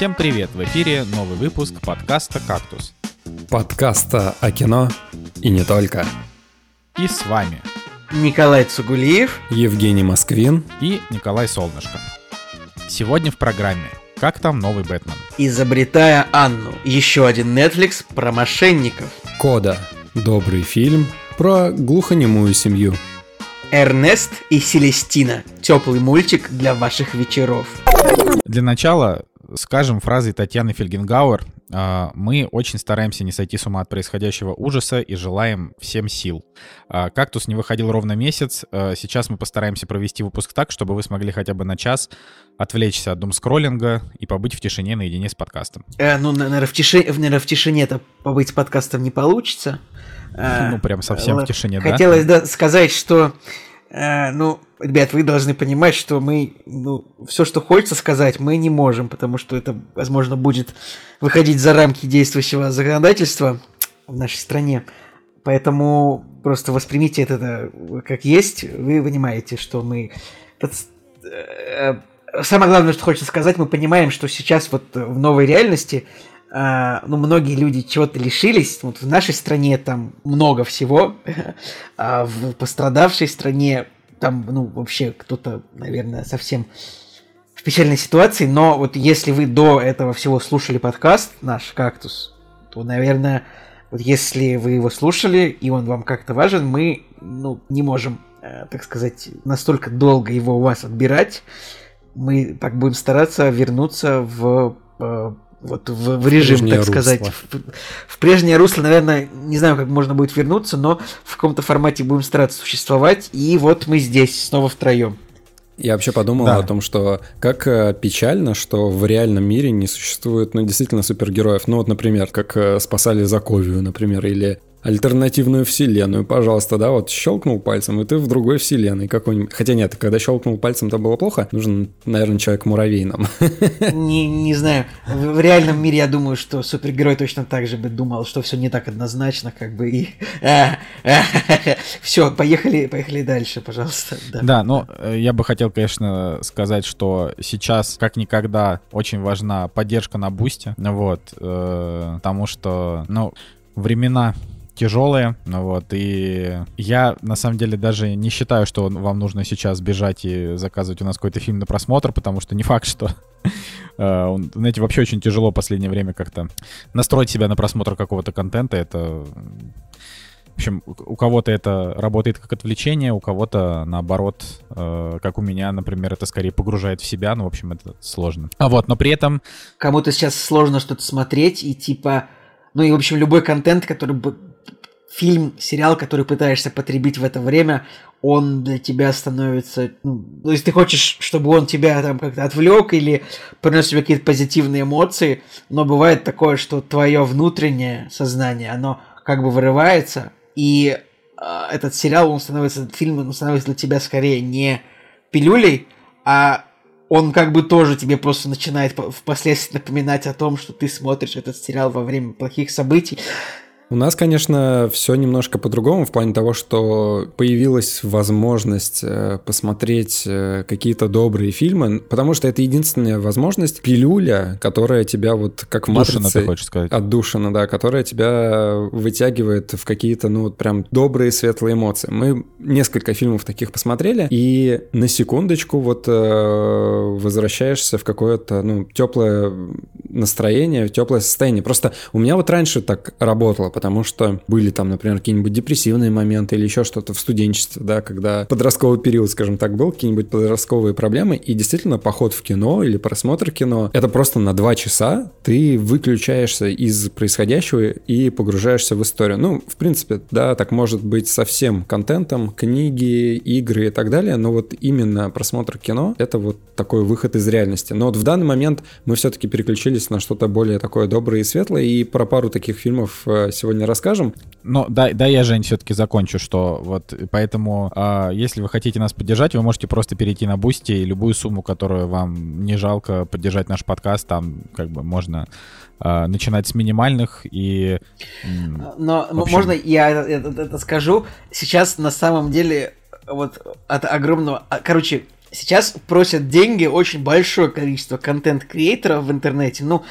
Всем привет! В эфире новый выпуск подкаста «Кактус». Подкаста о кино и не только. И с вами Николай Цугулиев, Евгений Москвин и Николай Солнышко. Сегодня в программе «Как там новый Бэтмен?» изобретая Анну. Еще один Netflix про мошенников. Кода. Добрый фильм про глухонемую семью. Эрнест и Селестина. Теплый мультик для ваших вечеров. Для начала скажем фразой Татьяны Фельгенгауэр а, «Мы очень стараемся не сойти с ума от происходящего ужаса и желаем всем сил». А, «Кактус» не выходил ровно месяц. А, сейчас мы постараемся провести выпуск так, чтобы вы смогли хотя бы на час отвлечься от думскроллинга и побыть в тишине наедине с подкастом. Э, ну, наверное, в, тиши... наверное, в тишине-то побыть с подкастом не получится. Ну, прям совсем в тишине, да? Хотелось да, сказать, что, э, ну, ребят, вы должны понимать, что мы, ну, все, что хочется сказать, мы не можем, потому что это, возможно, будет выходить за рамки действующего законодательства в нашей стране. Поэтому просто воспримите это как есть. Вы понимаете, что мы... Э, самое главное, что хочется сказать, мы понимаем, что сейчас вот в новой реальности Uh, ну, многие люди чего-то лишились. Вот в нашей стране там много всего, а в пострадавшей стране там, ну, вообще кто-то, наверное, совсем в печальной ситуации. Но вот если вы до этого всего слушали подкаст наш «Кактус», то, наверное, вот если вы его слушали, и он вам как-то важен, мы, ну, не можем, э, так сказать, настолько долго его у вас отбирать. Мы так будем стараться вернуться в э, вот в, в режим, прежнее так русло. сказать, в, в прежнее русло, наверное, не знаю, как можно будет вернуться, но в каком-то формате будем стараться существовать, и вот мы здесь снова втроем. Я вообще подумал да. о том, что как э, печально, что в реальном мире не существует, ну, действительно супергероев. Ну, вот, например, как э, спасали Заковию, например, или альтернативную вселенную, пожалуйста, да, вот щелкнул пальцем, и ты в другой вселенной какой-нибудь. Хотя нет, когда щелкнул пальцем, это было плохо. Нужен, наверное, человек-муравей нам. Не, не знаю. В, в реальном мире я думаю, что супергерой точно так же бы думал, что все не так однозначно, как бы и... Все, поехали, поехали дальше, пожалуйста. Да, да ну, э, я бы хотел, конечно, сказать, что сейчас, как никогда, очень важна поддержка на бусте, вот, э, потому что, ну, времена тяжелые, вот, и я, на самом деле, даже не считаю, что вам нужно сейчас бежать и заказывать у нас какой-то фильм на просмотр, потому что не факт, что э, знаете, вообще очень тяжело в последнее время как-то настроить себя на просмотр какого-то контента. Это, в общем, у кого-то это работает как отвлечение, у кого-то наоборот, э, как у меня, например, это скорее погружает в себя. Ну, в общем, это сложно. А вот, но при этом... Кому-то сейчас сложно что-то смотреть и типа... Ну и, в общем, любой контент, который фильм, сериал, который пытаешься потребить в это время, он для тебя становится... Ну, есть ты хочешь, чтобы он тебя там как-то отвлек или принес тебе какие-то позитивные эмоции, но бывает такое, что твое внутреннее сознание, оно как бы вырывается, и э, этот сериал, он становится, фильм, он становится для тебя скорее не пилюлей, а он как бы тоже тебе просто начинает впоследствии напоминать о том, что ты смотришь этот сериал во время плохих событий. У нас, конечно, все немножко по-другому в плане того, что появилась возможность э, посмотреть э, какие-то добрые фильмы, потому что это единственная возможность, пилюля, которая тебя вот как в Душина, ты хочешь сказать. Отдушина, да, которая тебя вытягивает в какие-то, ну, вот прям добрые, светлые эмоции. Мы несколько фильмов таких посмотрели, и на секундочку вот э, возвращаешься в какое-то, ну, теплое настроение, теплое состояние. Просто у меня вот раньше так работало, потому что были там, например, какие-нибудь депрессивные моменты или еще что-то в студенчестве, да, когда подростковый период, скажем так, был, какие-нибудь подростковые проблемы, и действительно поход в кино или просмотр кино, это просто на два часа ты выключаешься из происходящего и погружаешься в историю. Ну, в принципе, да, так может быть со всем контентом, книги, игры и так далее, но вот именно просмотр кино — это вот такой выход из реальности. Но вот в данный момент мы все-таки переключились на что-то более такое доброе и светлое, и про пару таких фильмов э, сегодня сегодня расскажем. Ну, да, да, я, Жень, все-таки закончу, что вот поэтому, э, если вы хотите нас поддержать, вы можете просто перейти на Boosty и любую сумму, которую вам не жалко поддержать наш подкаст, там как бы можно э, начинать с минимальных и... Но общем... можно я это, это, это скажу? Сейчас на самом деле вот от огромного... А, короче, сейчас просят деньги очень большое количество контент-креаторов в интернете, ну,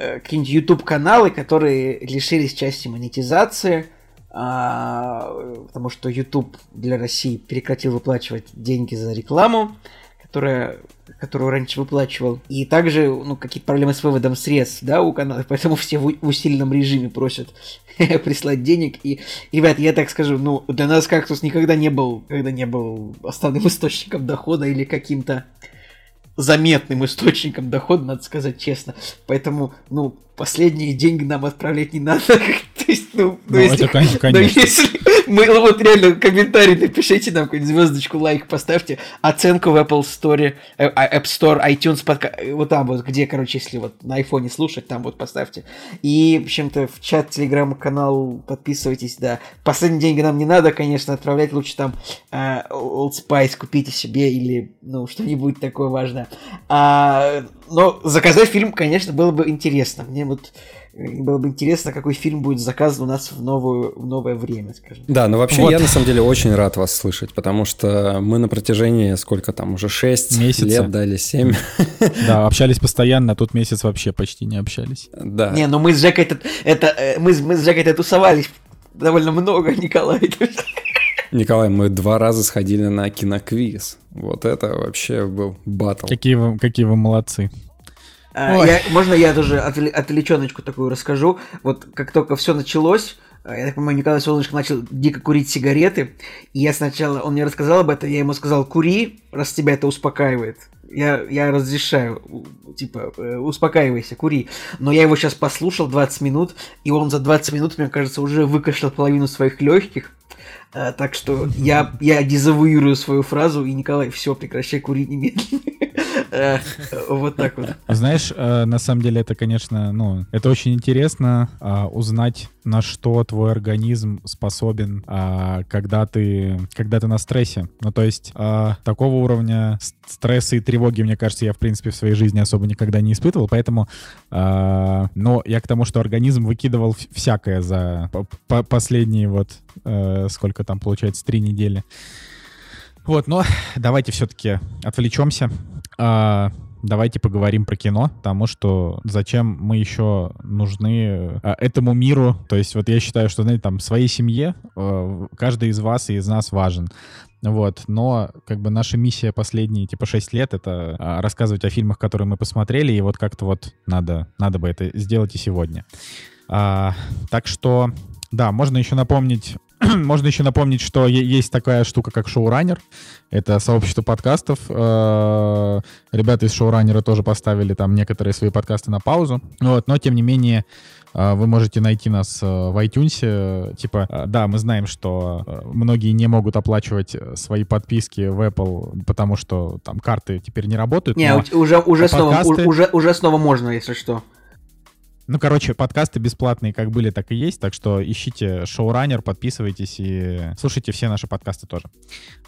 какие-нибудь YouTube-каналы, которые лишились части монетизации, а, потому что YouTube для России прекратил выплачивать деньги за рекламу, которая которую раньше выплачивал. И также, ну, какие-то проблемы с выводом средств, да, у канала, поэтому все в, усиленном режиме просят прислать денег. И, ребят, я так скажу, ну, для нас кактус никогда не был, когда не был основным источником дохода или каким-то заметным источником дохода, надо сказать честно. Поэтому, ну, последние деньги нам отправлять не надо. То есть, ну, ну, если, конечно. Ну, если мы вот реально комментарий напишите нам какую-нибудь звездочку, лайк поставьте, оценку в Apple Store, э, а, App Store, iTunes, подка... вот там вот, где, короче, если вот на айфоне слушать, там вот поставьте. И, в общем-то, в чат, телеграм-канал подписывайтесь, да. Последние деньги нам не надо, конечно, отправлять лучше там э, Old Spice купите себе или, ну, что-нибудь такое важное. А, но заказать фильм, конечно, было бы интересно. Мне вот было бы интересно, какой фильм будет заказан у нас в, новую, в новое время, скажем. Да, но вообще вот. я на самом деле очень рад вас слышать, потому что мы на протяжении, сколько там, уже 6 Месяца. лет, да, или 7. Да, общались постоянно, а тут месяц вообще почти не общались. Да. Не, ну мы с Жекой, это, это, э, мы, мы с Жекой тусовались довольно много, Николай. Николай, мы два раза сходили на киноквиз. Вот это вообще был батл. Какие вы, какие вы молодцы. А, я, можно я тоже отвлеченочку такую расскажу? Вот как только все началось, а, я так понимаю, Николай Солнышко начал дико курить сигареты, и я сначала, он мне рассказал об этом, я ему сказал, кури, раз тебя это успокаивает. Я, я разрешаю, типа, э, успокаивайся, кури. Но я его сейчас послушал 20 минут, и он за 20 минут, мне кажется, уже выкашлял половину своих легких. А, так что я, я дезавуирую свою фразу, и Николай, все, прекращай курить немедленно. Э, вот так вот. Знаешь, э, на самом деле это, конечно, ну, это очень интересно а, узнать, на что твой организм способен, а, когда ты, когда ты на стрессе. Ну, то есть а, такого уровня стресса и тревоги, мне кажется, я, в принципе, в своей жизни особо никогда не испытывал, поэтому, но я к тому, что организм выкидывал всякое за последние вот, э, сколько там получается, три недели. Вот, но давайте все-таки отвлечемся а, давайте поговорим про кино, потому что зачем мы еще нужны а, этому миру. То есть вот я считаю, что, знаете, там, своей семье а, каждый из вас и из нас важен. Вот, но как бы наша миссия последние, типа, 6 лет — это а, рассказывать о фильмах, которые мы посмотрели, и вот как-то вот надо, надо бы это сделать и сегодня. А, так что, да, можно еще напомнить Можно еще напомнить, что есть такая штука, как шоураннер. Это сообщество подкастов. Э, ребята из шоураннера тоже поставили там некоторые свои подкасты на паузу. Вот, но, тем не менее, э, вы можете найти нас э, в iTunes. Типа, да, мы знаем, что многие не могут оплачивать свои подписки в Apple, потому что там карты теперь не работают. Не, уже, уже, снова, уже, уже снова можно, если что. Ну, короче, подкасты бесплатные как были, так и есть, так что ищите шоураннер, подписывайтесь и слушайте все наши подкасты тоже.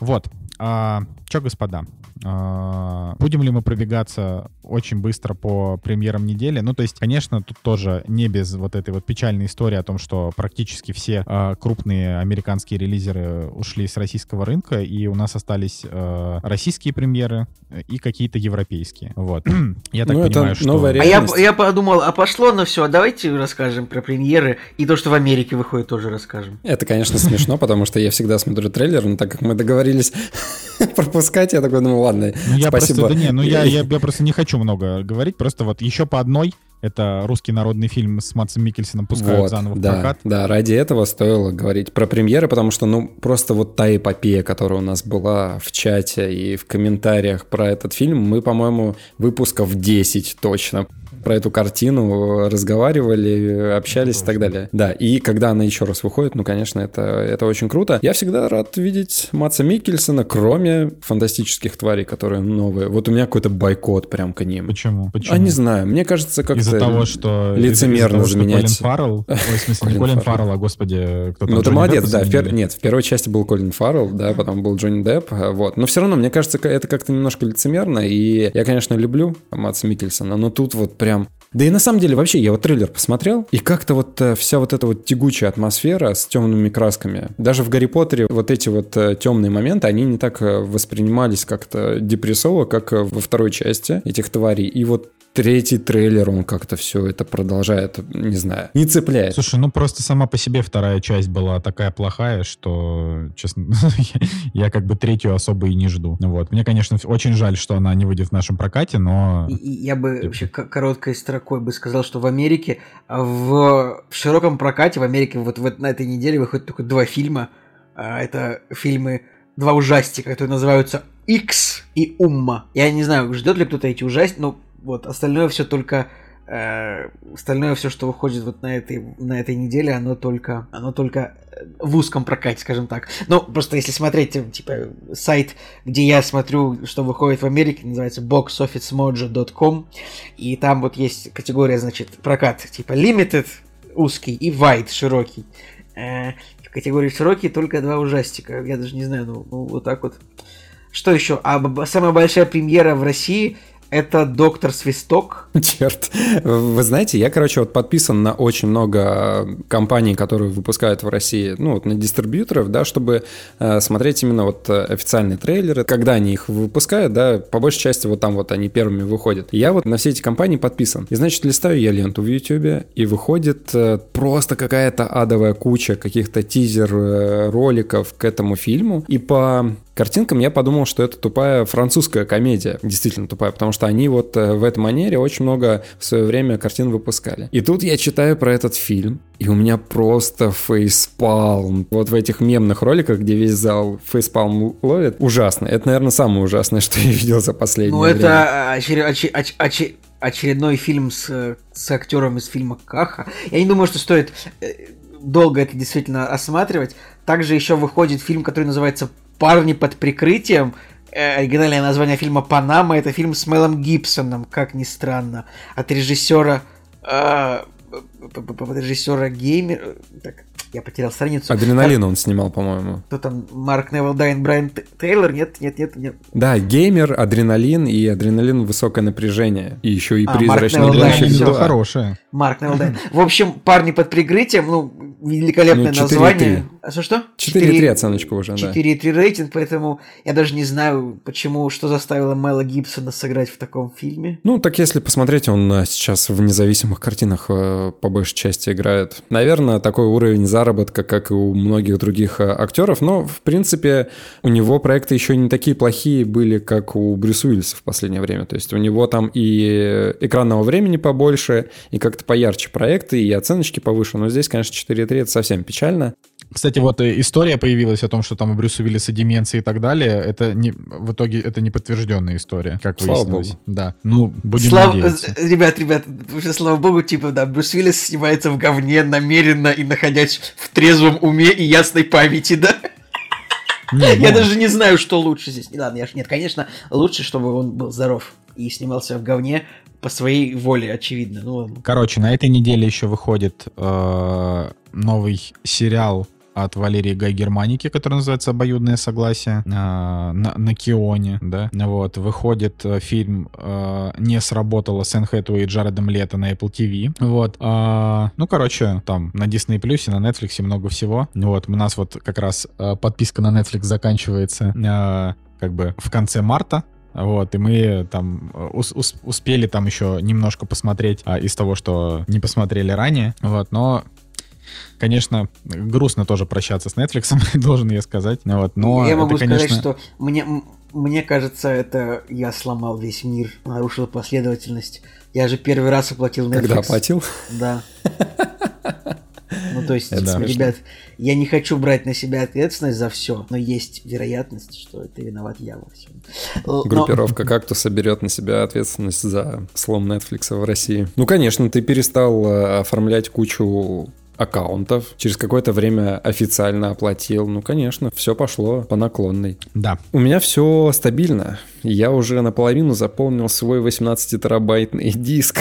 Вот. А, что, господа, а, будем ли мы пробегаться очень быстро по премьерам недели? Ну, то есть, конечно, тут тоже не без вот этой вот печальной истории о том, что практически все а, крупные американские релизеры ушли с российского рынка, и у нас остались а, российские премьеры и какие-то европейские. Вот. Я так ну, понимаю, что... Новая а я, я подумал, а пошло на все, давайте расскажем про премьеры и то, что в Америке выходит, тоже расскажем. Это, конечно, смешно, потому что я всегда смотрю трейлер, но так как мы договорились пропускать, я такой, ну ладно, ну, я спасибо. Просто, да не, ну я, я, я просто не хочу много говорить, просто вот еще по одной это русский народный фильм с Матсом Микельсоном пускают вот, заново в да, прокат. Да, ради этого стоило говорить про премьеры, потому что, ну, просто вот та эпопея, которая у нас была в чате и в комментариях про этот фильм, мы, по-моему, выпусков 10 точно про эту картину разговаривали, общались и так далее. Да, и когда она еще раз выходит, ну, конечно, это, это очень круто. Я всегда рад видеть Матса Микельсона, кроме фантастических тварей, которые новые. Вот у меня какой-то бойкот прям к ним. Почему? Почему? А не знаю, мне кажется, как-то из-за того, что лицемерно того, заменять. Что Колин Фаррелл, ой, в смысле, Колин, Колин Фаррелл, а господи, кто там? Ну, ты молодец, да. В пер... Нет, в первой части был Колин Фаррелл, да, потом был Джонни Депп, вот. Но все равно, мне кажется, это как-то немножко лицемерно, и я, конечно, люблю Матса Микельсона, но тут вот прям Да и на самом деле вообще я вот трейлер посмотрел, и как-то вот э, вся вот эта вот тягучая атмосфера с темными красками. Даже в Гарри Поттере вот эти вот э, темные моменты, они не так э, воспринимались как-то депрессово, как во второй части этих тварей. И вот третий трейлер, он как-то все это продолжает, не знаю, не цепляет. Слушай, ну просто сама по себе вторая часть была такая плохая, что, честно, я как бы третью особо и не жду. Вот. Мне, конечно, очень жаль, что она не выйдет в нашем прокате, но... Я бы вообще короткой строкой бы сказал, что в Америке, а в широком прокате в Америке вот, вот на этой неделе выходят только два фильма. А, это фильмы, два ужастика, которые называются X и Умма. Я не знаю, ждет ли кто-то эти ужастики, но вот, остальное все только э, остальное все, что выходит вот на этой, на этой неделе, оно только, оно только в узком прокате, скажем так. Ну, просто если смотреть, типа, сайт, где я смотрю, что выходит в Америке, называется boxofficemojo.com, и там вот есть категория, значит, прокат, типа, limited, узкий, и wide, широкий. Э, в категории широкий только два ужастика. Я даже не знаю, ну, ну вот так вот. Что еще? А самая большая премьера в России – это доктор Свисток. Черт. Вы знаете, я, короче, вот подписан на очень много компаний, которые выпускают в России, ну, вот на дистрибьюторов, да, чтобы э, смотреть именно вот э, официальные трейлеры, когда они их выпускают, да, по большей части вот там вот они первыми выходят. Я вот на все эти компании подписан. И, значит, листаю я ленту в YouTube, и выходит э, просто какая-то адовая куча каких-то тизер-роликов э, к этому фильму. И по картинкам я подумал, что это тупая французская комедия. Действительно тупая, потому что они вот э, в этой манере очень много в свое время картин выпускали. И тут я читаю про этот фильм, и у меня просто фейспалм. Вот в этих мемных роликах, где весь зал фейспалм ловит, ужасно. Это, наверное, самое ужасное, что я видел за последнее ну, время. Ну, это очер... Очер... Очер... очередной фильм с, с актером из фильма Каха. Я не думаю, что стоит э, долго это действительно осматривать. Также еще выходит фильм, который называется «Парни под прикрытием». Э, оригинальное название фильма «Панама» — это фильм с Мелом Гибсоном, как ни странно, от режиссера... Э, режиссера Геймер... Так, я потерял страницу. Адреналин он снимал, по-моему. Кто там? Марк Невилл Дайн, Брайан Тейлор? Нет, нет, нет, нет. Да, геймер, адреналин и адреналин высокое напряжение. И еще и а, призрачный. Это хорошее. Марк Невилл Дайн. В общем, парни под прикрытием, ну, великолепное ну, название. Что что? 4,3 оценочка уже, 4, да. 4,3 рейтинг, поэтому я даже не знаю, почему, что заставило Мэла Гибсона сыграть в таком фильме. Ну, так если посмотреть, он э, сейчас в независимых картинах э, по большей части играет. Наверное, такой уровень заработка, как и у многих других актеров, но, в принципе, у него проекты еще не такие плохие были, как у Брюса Уиллиса в последнее время. То есть у него там и экранного времени побольше, и как-то поярче проекты, и оценочки повыше. Но здесь, конечно, 4,3 это совсем печально. Кстати, вот э, история появилась о том, что там у Брюса Уиллиса деменция и так далее. Это не, в итоге это не подтвержденная история, как слава выяснилось. Богу. Да. Ну, будем слава, надеяться. Э, ребят, ребят, уже слава богу, типа, да, Брюс Уиллис снимается в говне намеренно и находясь в трезвом уме и ясной памяти, да? Не, я ну... даже не знаю, что лучше здесь. Ладно, я ж, нет, конечно, лучше, чтобы он был здоров и снимался в говне по своей воле, очевидно. Ну, Короче, на этой неделе еще выходит э, новый сериал от Валерии Гай Германики, который называется «Обоюдное согласие» на, на, на Кионе, да, вот, выходит э, фильм э, «Не сработало» с Энн и Джаредом Лето на Apple TV, вот, э, ну, короче, там на Disney Plus и на Netflix много всего, вот, у нас вот как раз э, подписка на Netflix заканчивается как бы в конце марта, вот, и мы там ус ус успели там еще немножко посмотреть а, из того, что не посмотрели ранее. Вот, но Конечно, грустно тоже прощаться с Netflix, должен я сказать. Вот, но я могу это, сказать, что мне, мне кажется, это я сломал весь мир, нарушил последовательность. Я же первый раз оплатил Netflix. Когда оплатил? Да. Ну, то есть, да, ребят, я не хочу брать на себя ответственность за все, но есть вероятность, что это виноват я во всем. Группировка но... как-то соберет на себя ответственность за слом Netflix в России. Ну, конечно, ты перестал э, оформлять кучу аккаунтов, через какое-то время официально оплатил. Ну, конечно, все пошло по наклонной. Да. У меня все стабильно. Я уже наполовину заполнил свой 18-терабайтный диск.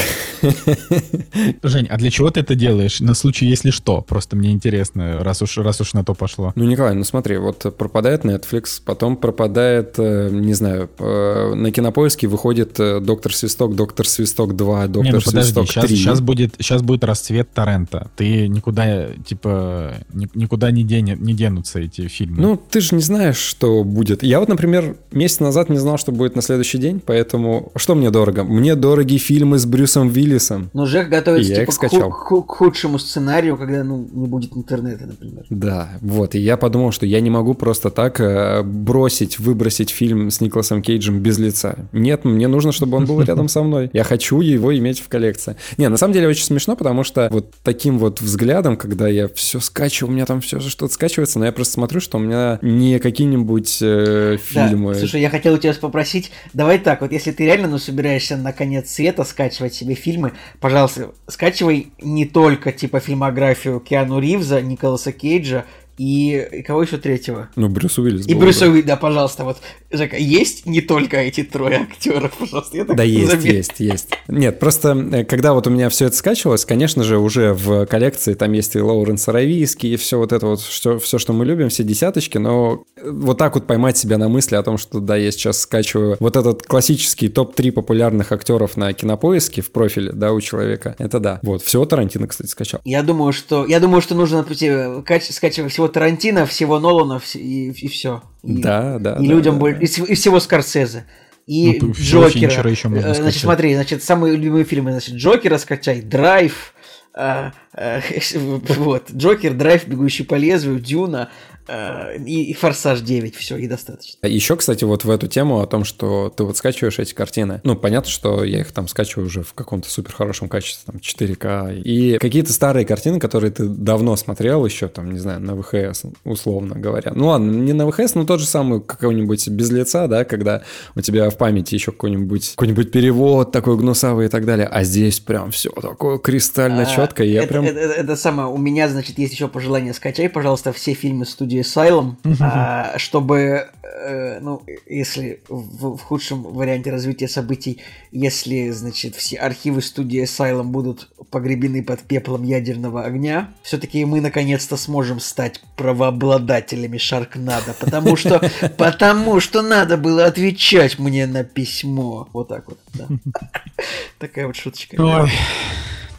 Жень, а для чего ты это делаешь? На случай, если что? Просто мне интересно, раз уж, раз уж на то пошло. Ну, Николай, ну смотри, вот пропадает Netflix, потом пропадает, э, не знаю, э, на Кинопоиске выходит э, Доктор Свисток, Доктор Свисток 2, Доктор Не, ну подожди, Свисток сейчас, 3. сейчас, будет, сейчас будет расцвет торрента. Ты никуда, типа, ни- никуда не, дене- не денутся эти фильмы. Ну, ты же не знаешь, что будет. Я вот, например, месяц назад не знал, что будет на следующий день, поэтому что мне дорого? Мне дороги фильмы с Брюсом Уиллисом. Но Жек готовится типа, к, ху- к худшему сценарию, когда ну, не будет интернета, например. Да, вот, и я подумал, что я не могу просто так э, бросить, выбросить фильм с Николасом Кейджем без лица. Нет, мне нужно, чтобы он был рядом со мной. Я хочу его иметь в коллекции. Не, на самом деле очень смешно, потому что вот таким вот взглядом, когда я все скачиваю, у меня там все что-то скачивается, но я просто смотрю, что у меня не какие-нибудь э, фильмы. Да, слушай, я хотел у тебя попросить, давай так, вот если ты реально ну, собираешься на конец света скачивать себе фильмы, пожалуйста, скачивай не только типа фильмографию Киану Ривза, Николаса Кейджа и, и кого еще третьего? Ну, Брюс Уиллис И был, Брюса да. Уилли, да, пожалуйста, вот, Жека, есть не только эти трое актеров, пожалуйста, я так Да есть, заметил. есть, есть. Нет, просто э, когда вот у меня все это скачивалось, конечно же, уже в коллекции там есть и Лоуренс Аравийский, и все вот это вот, что, все, что мы любим, все десяточки, но э, вот так вот поймать себя на мысли о том, что да, я сейчас скачиваю вот этот классический топ-3 популярных актеров на кинопоиске в профиле, да, у человека, это да. Вот, всего Тарантино, кстати, скачал. Я думаю, что я думаю, что нужно например, кач- скачивать всего Тарантино, всего Нолана вс- и, все. И, Да, да. и да, людям да, боль- да. и, и всего Скорсезе. И Ну, Джокера. Еще можно Э, Значит, скачать. смотри, значит, самые любимые фильмы, значит, Джокера скачай, Драйв, э, э, вот, Джокер, Драйв, Бегущий по лезвию, Дюна и, и Форсаж 9, все, и достаточно. Еще, кстати, вот в эту тему о том, что ты вот скачиваешь эти картины. Ну, понятно, что я их там скачиваю уже в каком-то супер хорошем качестве, там 4К. И какие-то старые картины, которые ты давно смотрел еще, там, не знаю, на ВХС, условно говоря. Ну ладно, не на ВХС, но тот же самый какой-нибудь без лица, да, когда у тебя в памяти еще какой-нибудь какой-нибудь перевод такой гнусавый и так далее. А здесь прям все такое кристально А, четко. и я это, прям... это, это- это самое, у меня, значит, есть еще пожелание, скачай, пожалуйста, все фильмы студии Asylum, а, чтобы, э, ну, если в, в худшем варианте развития событий, если, значит, все архивы студии Asylum будут погребены под пеплом ядерного огня, все-таки мы наконец-то сможем стать правообладателями Шаркнада, потому что, потому что надо было отвечать мне на письмо. Вот так вот, да. Такая вот шуточка. Ой,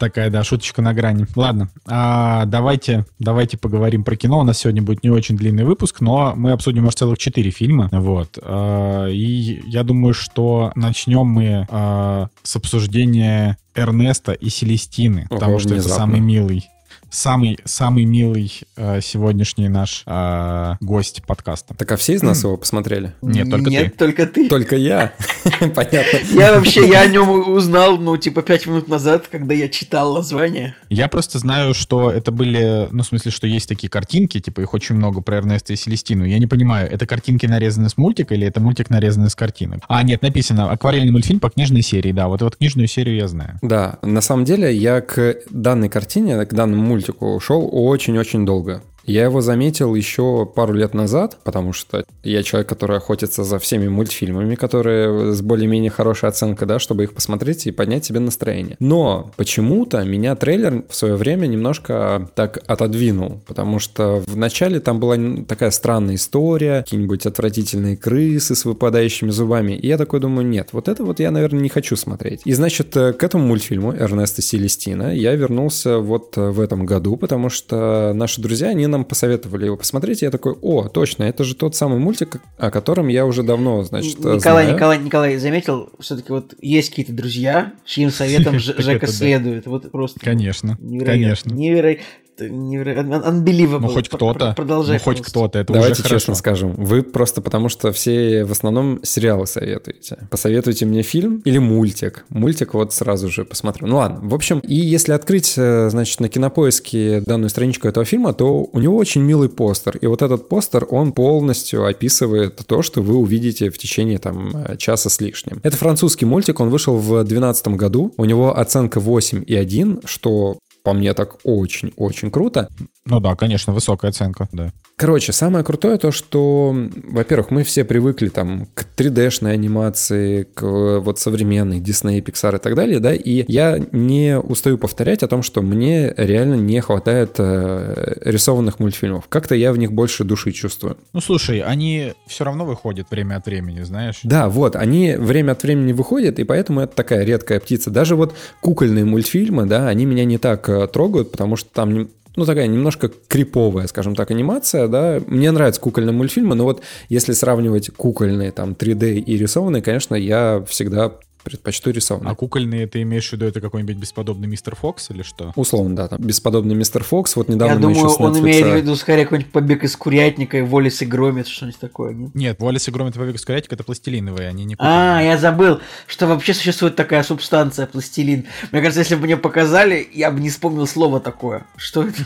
такая, да, шуточка на грани. Ладно, а, давайте, давайте поговорим про кино. У нас сегодня будет не очень длинный выпуск, но мы обсудим аж целых четыре фильма. Вот. А, и я думаю, что начнем мы а, с обсуждения Эрнеста и Селестины, Ого, потому что это внезапно. самый милый. Самый, самый милый э, сегодняшний наш э, гость подкаста. Так а все из нас его посмотрели? Нет, только Нет, ты. только ты. Только я. Понятно. Я вообще, я о нем узнал, ну, типа, пять минут назад, когда я читал название. Я просто знаю, что это были, ну, в смысле, что есть такие картинки, типа их очень много про Эрнеста и Селестину. Я не понимаю, это картинки нарезаны с мультика или это мультик нарезанный с картинок? А, нет, написано акварельный мультфильм по книжной серии, да, вот вот книжную серию я знаю. Да, на самом деле я к данной картине, к данному мультику шел очень-очень долго. Я его заметил еще пару лет назад, потому что я человек, который охотится за всеми мультфильмами, которые с более-менее хорошей оценкой, да, чтобы их посмотреть и поднять себе настроение. Но почему-то меня трейлер в свое время немножко так отодвинул, потому что в начале там была такая странная история, какие-нибудь отвратительные крысы с выпадающими зубами, и я такой думаю, нет, вот это вот я, наверное, не хочу смотреть. И, значит, э, к этому мультфильму Эрнеста Селестина я вернулся вот э, в этом году, потому что наши друзья, они нам посоветовали его посмотреть, и я такой, о, точно, это же тот самый мультик, о котором я уже давно, значит, Николай, знаю. Николай, Николай заметил, все-таки вот есть какие-то друзья, чьим советом Жека следует. Вот просто. Конечно, Невероятно. конечно. Невероятно. Невероятно. Unbelievable. Ну, хоть кто-то, пр- Продолжай. ну, хоть кто-то, это Давайте уже хорошо. честно скажем, вы просто потому что все в основном сериалы советуете. Посоветуйте мне фильм или мультик. Мультик вот сразу же посмотрю. Ну ладно, в общем, и если открыть, э, значит, на кинопоиске данную страничку этого фильма, то у него очень милый постер. И вот этот постер, он полностью описывает то, что вы увидите в течение там э, часа с лишним. Это французский мультик, он вышел в 2012 году. У него оценка 8,1, что по мне так очень-очень круто. Ну да, конечно, высокая оценка, да. Короче, самое крутое то, что, во-первых, мы все привыкли там к 3D-шной анимации, к вот современной Disney, Pixar и так далее, да, и я не устаю повторять о том, что мне реально не хватает э, рисованных мультфильмов. Как-то я в них больше души чувствую. Ну, слушай, они все равно выходят время от времени, знаешь? Да, вот, они время от времени выходят, и поэтому это такая редкая птица. Даже вот кукольные мультфильмы, да, они меня не так э, трогают, потому что там ну, такая немножко криповая, скажем так, анимация, да. Мне нравятся кукольные мультфильмы, но вот если сравнивать кукольные, там, 3D и рисованные, конечно, я всегда предпочту рисованный. А кукольные ты имеешь в виду это какой-нибудь бесподобный мистер Фокс или что? Условно, да. Там бесподобный мистер Фокс. Вот недавно Я мы думаю, еще он имеет в виду скорее какой-нибудь побег из курятника и Волис и Громит, что-нибудь такое, нет? Нет, Волис и Громит и побег из курятника это пластилиновые, они не кукольные. А, я забыл, что вообще существует такая субстанция пластилин. Мне кажется, если бы мне показали, я бы не вспомнил слово такое. Что это?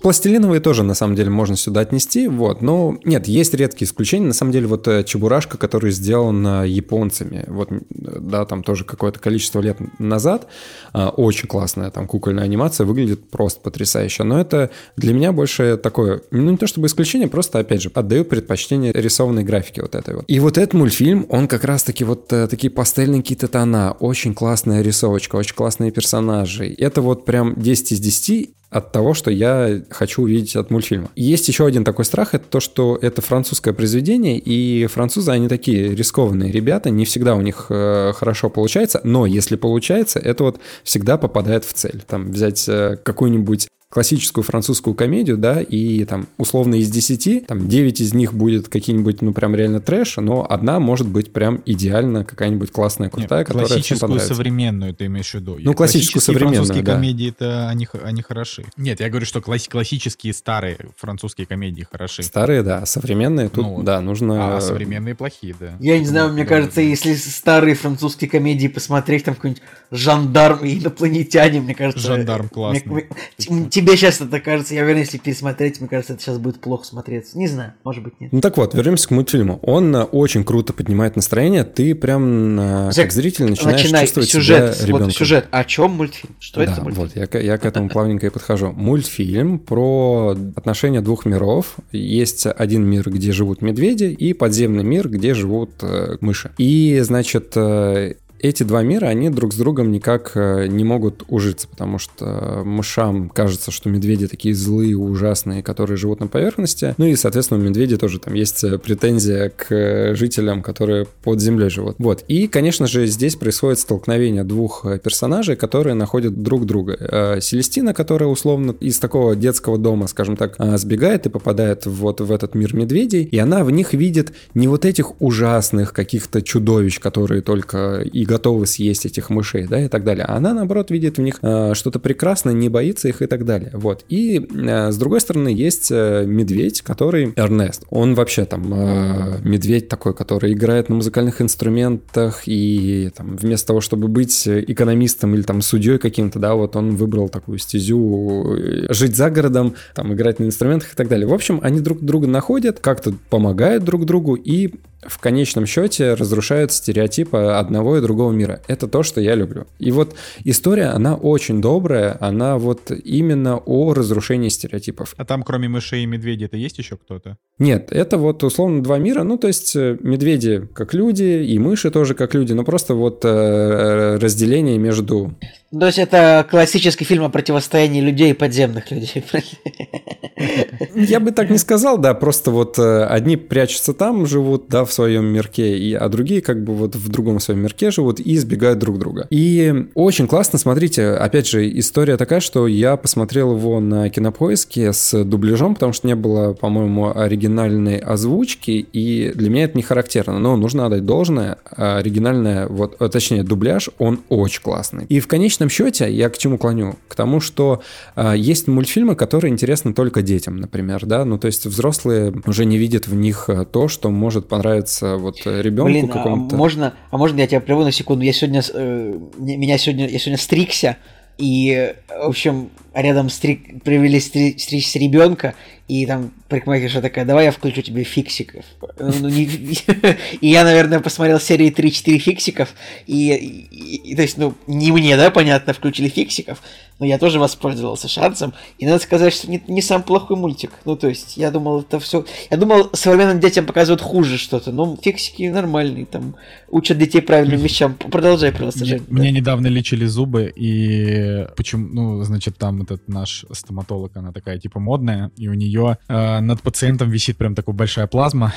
Пластилиновые тоже, на самом деле, можно сюда отнести, вот. Но нет, есть редкие исключения. На самом деле, вот э, Чебурашка, который сделан э, японцами, вот, да, там тоже какое-то количество количество лет назад. А, очень классная там кукольная анимация, выглядит просто потрясающе. Но это для меня больше такое, ну не то чтобы исключение, просто, опять же, отдаю предпочтение рисованной графике вот этой вот. И вот этот мультфильм, он как раз-таки вот э, такие пастельные какие-то тона, очень классная рисовочка, очень классные персонажи. Это вот прям 10 из 10, от того, что я хочу увидеть от мультфильма. есть еще один такой страх, это то, что это французское произведение, и французы, они такие рискованные ребята, не всегда у них э, хорошо получается, но если получается, это вот всегда попадает в цель. Там взять э, какую-нибудь классическую французскую комедию, да, и там условно из 10, там 9 из них будет какие-нибудь, ну, прям реально трэш, но одна может быть прям идеально какая-нибудь классная, крутая, Нет, которая всем понравится. современную ты имеешь в виду. Ну, классическую современную, французские да. комедии, это они, они хороши. Нет, я говорю, что класс, классические старые французские комедии хороши. Старые, да, современные тут, ну, да, нужно... А современные плохие, да. Я не знаю, мне да, кажется, да. если старые французские комедии посмотреть, там какой-нибудь жандарм и инопланетяне, мне кажется... Жандарм классный. Мне, тебе сейчас это кажется, я уверен, если пересмотреть, мне кажется, это сейчас будет плохо смотреться. Не знаю, может быть, нет. Ну так вот, вернемся к мультфильму. Он э, очень круто поднимает настроение, ты прям э, Зак, как зритель начинаешь начинай, чувствовать сюжет, себя ребенком. Вот сюжет. О чем мультфильм? Что да, это мультфильм? Вот, я, я к этому плавненько и подхожу. Мультфильм про отношения двух миров. Есть один мир, где живут медведи, и подземный мир, где живут э, мыши. И, значит, э, эти два мира, они друг с другом никак э, не могут ужиться, потому что мышам кажется, что медведи такие злые, ужасные, которые живут на поверхности. Ну и, соответственно, у медведей тоже там есть э, претензия к э, жителям, которые под землей живут. Вот. И, конечно же, здесь происходит столкновение двух персонажей, которые находят друг друга. Селестина, которая условно из такого детского дома, скажем так, сбегает и попадает вот в этот мир медведей, и она в них видит не вот этих ужасных каких-то чудовищ, которые только и готовы съесть этих мышей, да, и так далее. А она, наоборот, видит в них э, что-то прекрасное, не боится их и так далее. Вот. И э, с другой стороны есть э, медведь, который Эрнест. Он вообще там э, медведь такой, который играет на музыкальных инструментах и там вместо того, чтобы быть экономистом или там судьей каким-то, да, вот он выбрал такую стезю э, жить за городом, там играть на инструментах и так далее. В общем, они друг друга находят, как-то помогают друг другу и в конечном счете разрушают стереотипы одного и другого мира. Это то, что я люблю. И вот история, она очень добрая, она вот именно о разрушении стереотипов. А там кроме мышей и медведей это есть еще кто-то? Нет, это вот условно два мира, ну то есть э, медведи как люди и мыши тоже как люди, но просто вот э, разделение между... То есть это классический фильм о противостоянии людей и подземных людей. Я бы так не сказал, да, просто вот э, одни прячутся там, живут, да, в своем мирке, и, а другие как бы вот в другом своем мирке живут и избегают друг друга. И очень классно, смотрите, опять же, история такая, что я посмотрел его на кинопоиске с дубляжом, потому что не было, по-моему, оригинальной озвучки, и для меня это не характерно, но нужно отдать должное, оригинальная, вот, э, точнее, дубляж, он очень классный. И в конечном счете я к чему клоню? К тому, что а, есть мультфильмы, которые интересны только детям, например, да, ну то есть взрослые уже не видят в них э, то, что может понравиться нравится вот э, ребенку Блин, а какому-то. А можно, а можно я тебя прерву на секунду? Я сегодня, э, меня сегодня, я сегодня стригся, и, в общем, рядом стри... привели стри... стричься ребенка, и там парикмахерша такая, давай я включу тебе фиксиков. Ну, не... и я, наверное, посмотрел серии 3-4 фиксиков, и, и, и, то есть, ну, не мне, да, понятно, включили фиксиков, но я тоже воспользовался шансом, и надо сказать, что не, не сам плохой мультик. Ну, то есть, я думал, это все... Я думал, современным детям показывают хуже что-то, но фиксики нормальные, там, учат детей правильным вещам. Продолжай просто, Жень. Мне да. недавно лечили зубы, и почему, ну, значит, там этот наш стоматолог, она такая, типа, модная, и у нее э, над пациентом висит прям такая большая плазма,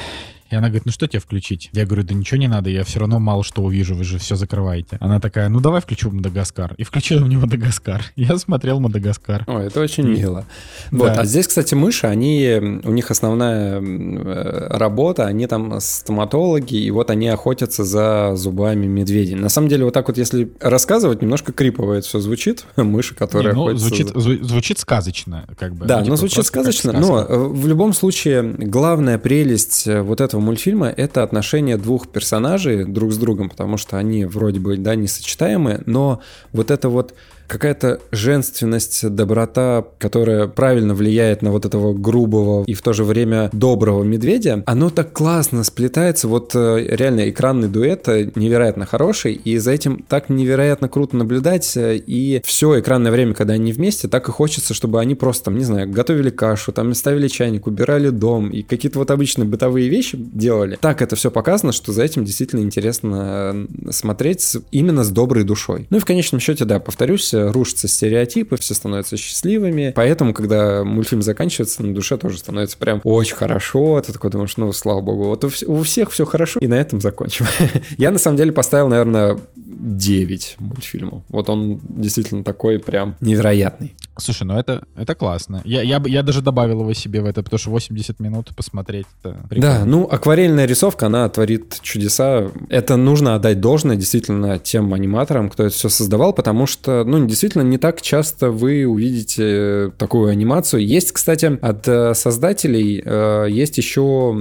и она говорит, ну что тебе включить? Я говорю, да ничего не надо, я все равно мало что увижу, вы же все закрываете. Она такая, ну давай включу Мадагаскар. И включила мне Мадагаскар. Я смотрел Мадагаскар. Ой, это очень мило. Вот, а здесь, кстати, мыши, они, у них основная э, работа, они там стоматологи, и вот они охотятся за зубами медведей. На самом деле, вот так вот, если рассказывать, немножко крипово это все звучит. Мыши, которые не, ну, охотятся... Звучит, за... звучит сказочно, как бы. Да, ну, типа, ну звучит сказочно, но в любом случае главная прелесть э, вот этого этого мультфильма это отношения двух персонажей друг с другом, потому что они вроде бы, да, несочетаемые, но вот это вот какая-то женственность, доброта, которая правильно влияет на вот этого грубого и в то же время доброго медведя, оно так классно сплетается. Вот э, реально экранный дуэт э, невероятно хороший, и за этим так невероятно круто наблюдать. Э, и все экранное время, когда они вместе, так и хочется, чтобы они просто, там, не знаю, готовили кашу, там ставили чайник, убирали дом и какие-то вот обычные бытовые вещи делали. Так это все показано, что за этим действительно интересно смотреть именно с доброй душой. Ну и в конечном счете, да, повторюсь, рушатся стереотипы, все становятся счастливыми. Поэтому, когда мультфильм заканчивается, на душе тоже становится прям очень хорошо. Ты такой думаешь, ну, слава богу, вот у, у всех все хорошо, и на этом закончим. Я, на самом деле, поставил, наверное, 9 мультфильмов. Вот он действительно такой прям невероятный. Слушай, ну это, это классно. Я, я, я даже добавил его себе в это, потому что 80 минут посмотреть. Это да, ну акварельная рисовка, она творит чудеса. Это нужно отдать должное действительно тем аниматорам, кто это все создавал, потому что, ну, действительно, не так часто вы увидите такую анимацию. Есть, кстати, от э, создателей э, есть еще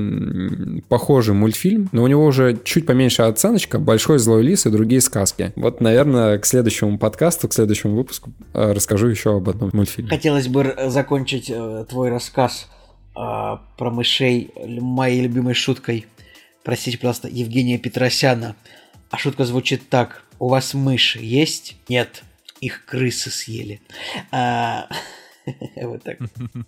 похожий мультфильм, но у него уже чуть поменьше оценочка «Большой злой лис и другие сказки». Вот, наверное, к следующему подкасту, к следующему выпуску э, расскажу еще об одном мультфильме. Хотелось бы закончить твой рассказ про мышей моей любимой шуткой. Простите, пожалуйста, Евгения Петросяна. А шутка звучит так. У вас мыши есть? Нет их крысы съели. А... Вот так.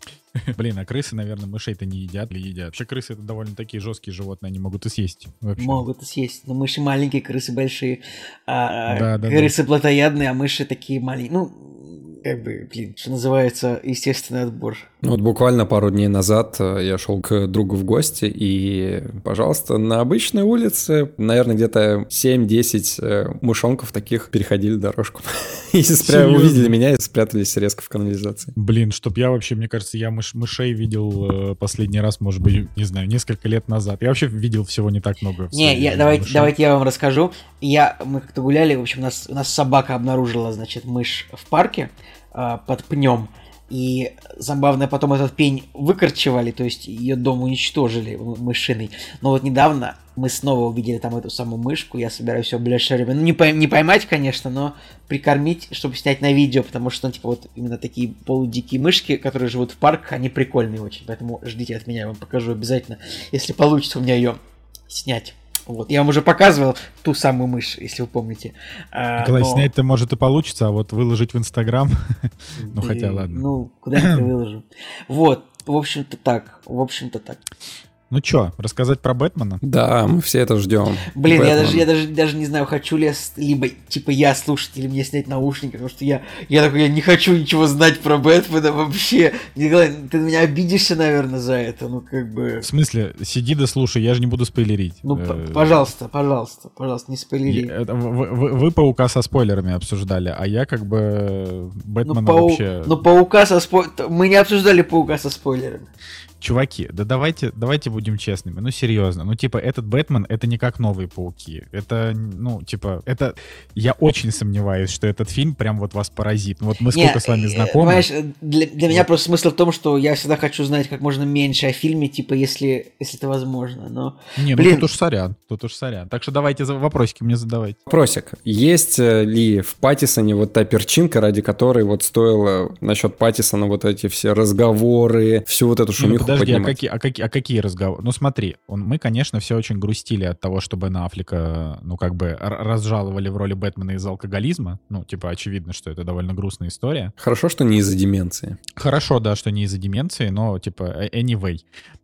Блин, а крысы, наверное, мышей-то не едят или едят? Вообще крысы это довольно такие жесткие животные, они могут и съесть. Вообще. Могут и съесть. Но мыши маленькие, крысы большие. А, да, да, крысы да. плотоядные, а мыши такие маленькие. Ну, как бы, блин, что называется, естественный отбор. Вот буквально пару дней назад э, я шел к другу в гости, и, пожалуйста, на обычной улице, наверное, где-то 7-10 э, мышонков таких переходили дорожку. И спря... увидели меня и спрятались резко в канализации. Блин, чтоб я вообще, мне кажется, я мыш... мышей видел э, последний раз, может быть, не знаю, несколько лет назад. Я вообще видел всего не так много. Не, я, давайте, давайте я вам расскажу. Я, мы как-то гуляли, в общем, нас, у нас собака обнаружила, значит, мышь в парке э, под пнем. И забавно, потом этот пень выкорчевали, то есть ее дом уничтожили мышиной. Но вот недавно мы снова увидели там эту самую мышку. Я собираюсь ее в ближайшее время, ну не, пой- не поймать, конечно, но прикормить, чтобы снять на видео, потому что, ну, типа, вот именно такие полудикие мышки, которые живут в парках, они прикольные очень. Поэтому ждите от меня, я вам покажу обязательно, если получится у меня ее снять. Вот, я вам уже показывал ту самую мышь, если вы помните. А, Николай, но... снять-то может и получится, а вот выложить в Инстаграм, ну хотя ладно. Ну, куда-нибудь выложу. Вот, в общем-то так, в общем-то так. Ну чё, рассказать про Бэтмена? Да, мы все это ждем. Блин, я даже, я даже, даже не знаю, хочу ли я, либо, типа, я слушать, или мне снять наушники, потому что я, я такой, я не хочу ничего знать про Бэтмена вообще. Николай, ты на меня обидишься, наверное, за это, ну, как бы... В смысле? Сиди да слушай, я же не буду спойлерить. Ну, э, пожалуйста, пожалуйста, пожалуйста, не спойлери. Вы, вы, вы Паука со спойлерами обсуждали, а я как бы Бэтмена ну, пау... вообще... Ну, Паука со спойлерами... Мы не обсуждали Паука со спойлерами. Чуваки, да давайте, давайте будем честными. Ну, серьезно. Ну, типа, этот Бэтмен, это не как новые пауки. Это, ну, типа, это... Я очень сомневаюсь, что этот фильм прям вот вас поразит. Ну, вот мы сколько не, с вами знакомы. Понимаешь, для, для меня просто смысл в том, что я всегда хочу знать как можно меньше о фильме, типа, если, если это возможно. Но, не, ну блин... тут уж сорян, тут уж сорян. Так что давайте вопросики мне задавайте. Вопросик. Есть э, ли в Паттисоне вот та перчинка, ради которой вот стоило насчет Паттисона вот эти все разговоры, всю вот эту шумиху подожди, а какие, а, какие, а какие разговоры? Ну смотри, он, мы, конечно, все очень грустили от того, чтобы на Аффлека, ну как бы разжаловали в роли Бэтмена из алкоголизма. Ну, типа, очевидно, что это довольно грустная история. Хорошо, что не из-за деменции. Хорошо, да, что не из-за деменции, но, типа, э, anyway.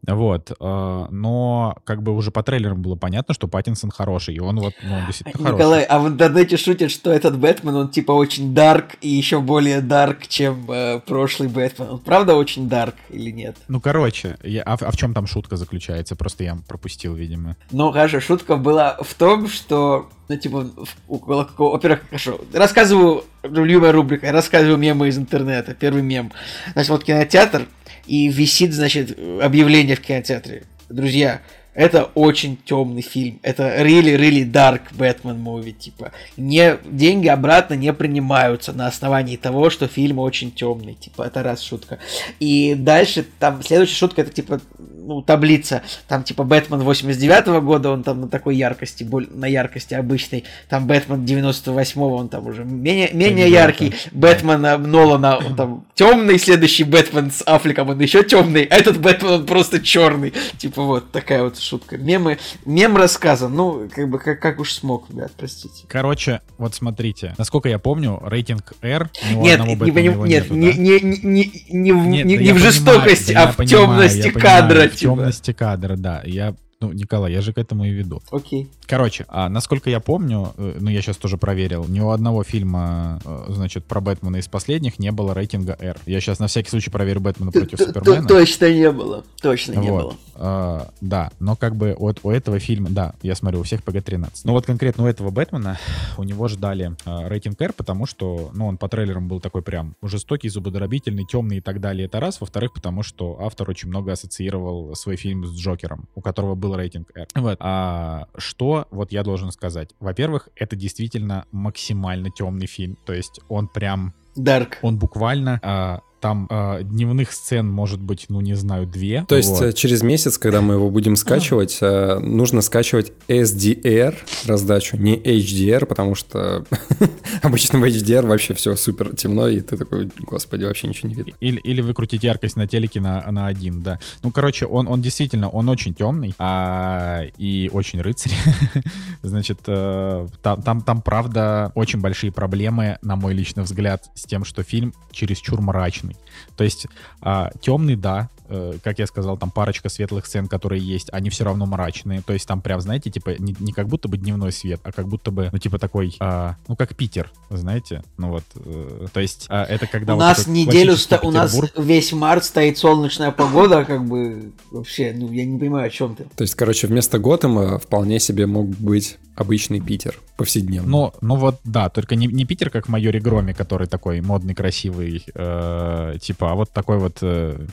Вот. Э, но, как бы, уже по трейлерам было понятно, что Паттинсон хороший, и он вот, ну, он действительно Николай, хороший. Николай, а в интернете шутят, что этот Бэтмен, он, типа, очень дарк и еще более дарк, чем э, прошлый Бэтмен. Он правда очень дарк или нет? Ну, короче, я, а, а в чем там шутка заключается? Просто я пропустил, видимо. Ну, хорошо, шутка была в том, что ну, типа, около какого... Во-первых, хорошо, рассказываю, любимая рубрика, рассказываю мемы из интернета, первый мем. Значит, вот кинотеатр, и висит, значит, объявление в кинотеатре. Друзья, это очень темный фильм. Это really, really dark Batman movie, типа. Не, деньги обратно не принимаются на основании того, что фильм очень темный. Типа, это раз шутка. И дальше, там, следующая шутка, это, типа, ну, таблица. Там, типа, Бэтмен 89 -го года, он там на такой яркости, боль, на яркости обычной. Там Бэтмен 98-го, он там уже менее, менее яркий. Бэтмен Нолана, он там темный. Следующий Бэтмен с Аффлеком, он еще темный. Этот Бэтмен, он просто черный. Типа, вот такая вот шутка. Мемы, мем рассказан, ну, как бы, как, как уж смог, ребят, простите. Короче, вот смотрите, насколько я помню, рейтинг R нет, не, поним, нет, нету, не, да? не, не, не, не, в, нет, не, не в жестокости, да, а в понимаю, темности кадра. Понимаю, в типа. темности кадра, да. Я ну, Николай, я же к этому и веду. Окей. Короче, а, насколько я помню, э, ну, я сейчас тоже проверил, ни у одного фильма, э, значит, про Бэтмена из последних не было рейтинга R. Я сейчас на всякий случай проверю Бэтмена против Супермена. Точно не было. Точно не было. А, да, но как бы вот у этого фильма, да, я смотрю, у всех PG-13. Но вот конкретно у этого Бэтмена, у него ждали а, рейтинг R, потому что, ну, он по трейлерам был такой прям жестокий, зубодробительный, темный и так далее. Это раз. Во-вторых, потому что автор очень много ассоциировал свой фильм с Джокером, у которого был рейтинг R. Вот. А что вот я должен сказать? Во-первых, это действительно максимально темный фильм. То есть он прям Dark. Он буквально а, там э, дневных сцен может быть, ну не знаю, две. То есть вот. Э, через месяц, когда мы его будем скачивать, э, нужно скачивать SDR раздачу, не HDR, потому что обычно в HDR вообще все супер темно, и ты такой, господи, вообще ничего не видно. Или, или выкрутить яркость на телеке на, на один, да. Ну, короче, он, он действительно, он очень темный а, и очень рыцарь. Значит, э, там, там, там, правда, очень большие проблемы, на мой личный взгляд, с тем, что фильм чересчур мрачный мрачный. То есть а, темный, да, э, как я сказал, там парочка светлых сцен, которые есть, они все равно мрачные. То есть там прям, знаете, типа не, не как будто бы дневной свет, а как будто бы, ну типа такой, а, ну как Питер, знаете, ну вот. Э, то есть а, это когда у вот нас неделю ста- у нас весь март стоит солнечная погода, как бы вообще, ну я не понимаю, о чем ты. То есть, короче, вместо Готэма вполне себе мог быть обычный Питер повседневный. Ну, ну вот, да, только не, не Питер, как в майоре Громе, который такой модный, красивый, э, типа, а вот такой вот... Э...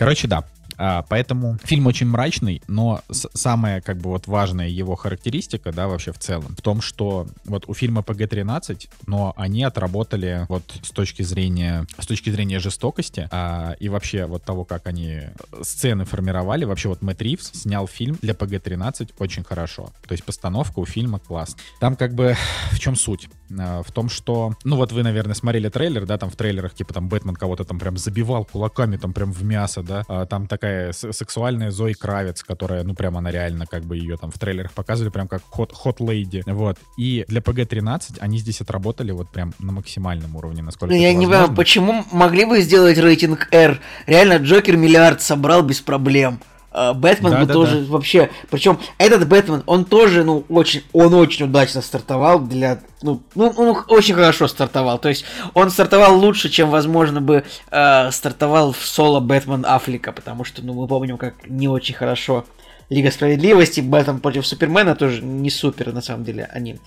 Короче, да, а, поэтому фильм очень мрачный, но самая как бы вот важная его характеристика, да, вообще в целом, в том, что вот у фильма PG-13, но они отработали вот с точки зрения, с точки зрения жестокости а, и вообще вот того, как они сцены формировали, вообще вот Мэтт Ривз снял фильм для PG-13 очень хорошо. То есть постановка у фильма класс. Там как бы в чем суть? А, в том, что, ну вот вы, наверное, смотрели трейлер, да, там в трейлерах типа там Бэтмен кого-то там прям забивал кулаками там прям в мясо, да, а, там такая сексуальная Зои Кравец, которая, ну, прям она реально, как бы ее там в трейлерах показывали, прям как хот, хот лейди, вот. И для PG-13 они здесь отработали вот прям на максимальном уровне, насколько Ну, я не понимаю, почему могли бы сделать рейтинг R? Реально, Джокер миллиард собрал без проблем. А, Бэтмен да, бы да, тоже да. вообще, причем этот Бэтмен, он тоже, ну, очень, он очень удачно стартовал для, ну, ну, он очень хорошо стартовал, то есть он стартовал лучше, чем, возможно, бы э, стартовал в соло Бэтмен Аффлека, потому что, ну, мы помним, как не очень хорошо Лига Справедливости, Бэтмен против Супермена тоже не супер, на самом деле, они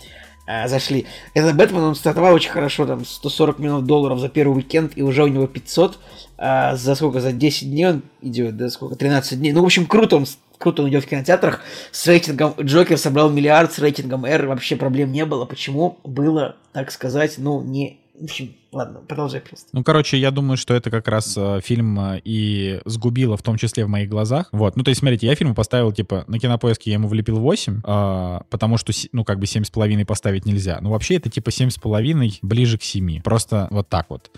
а, зашли. Этот Бэтмен, он стартовал очень хорошо, там 140 миллионов долларов за первый уикенд, и уже у него 500. А за сколько? За 10 дней он идет, да, сколько? 13 дней. Ну, в общем, круто он круто он идет в кинотеатрах. С рейтингом Джокер собрал миллиард, с рейтингом R вообще проблем не было. Почему? Было, так сказать, ну, не... В общем, ладно, продолжай просто. Ну, короче, я думаю, что это как раз э, фильм э, и сгубило, в том числе в моих глазах. Вот, ну, то есть, смотрите, я фильм поставил, типа, на кинопоиске я ему влепил 8, э, потому что, ну, как бы 7,5 поставить нельзя. Ну, вообще, это типа 7,5 ближе к 7. Просто вот так вот.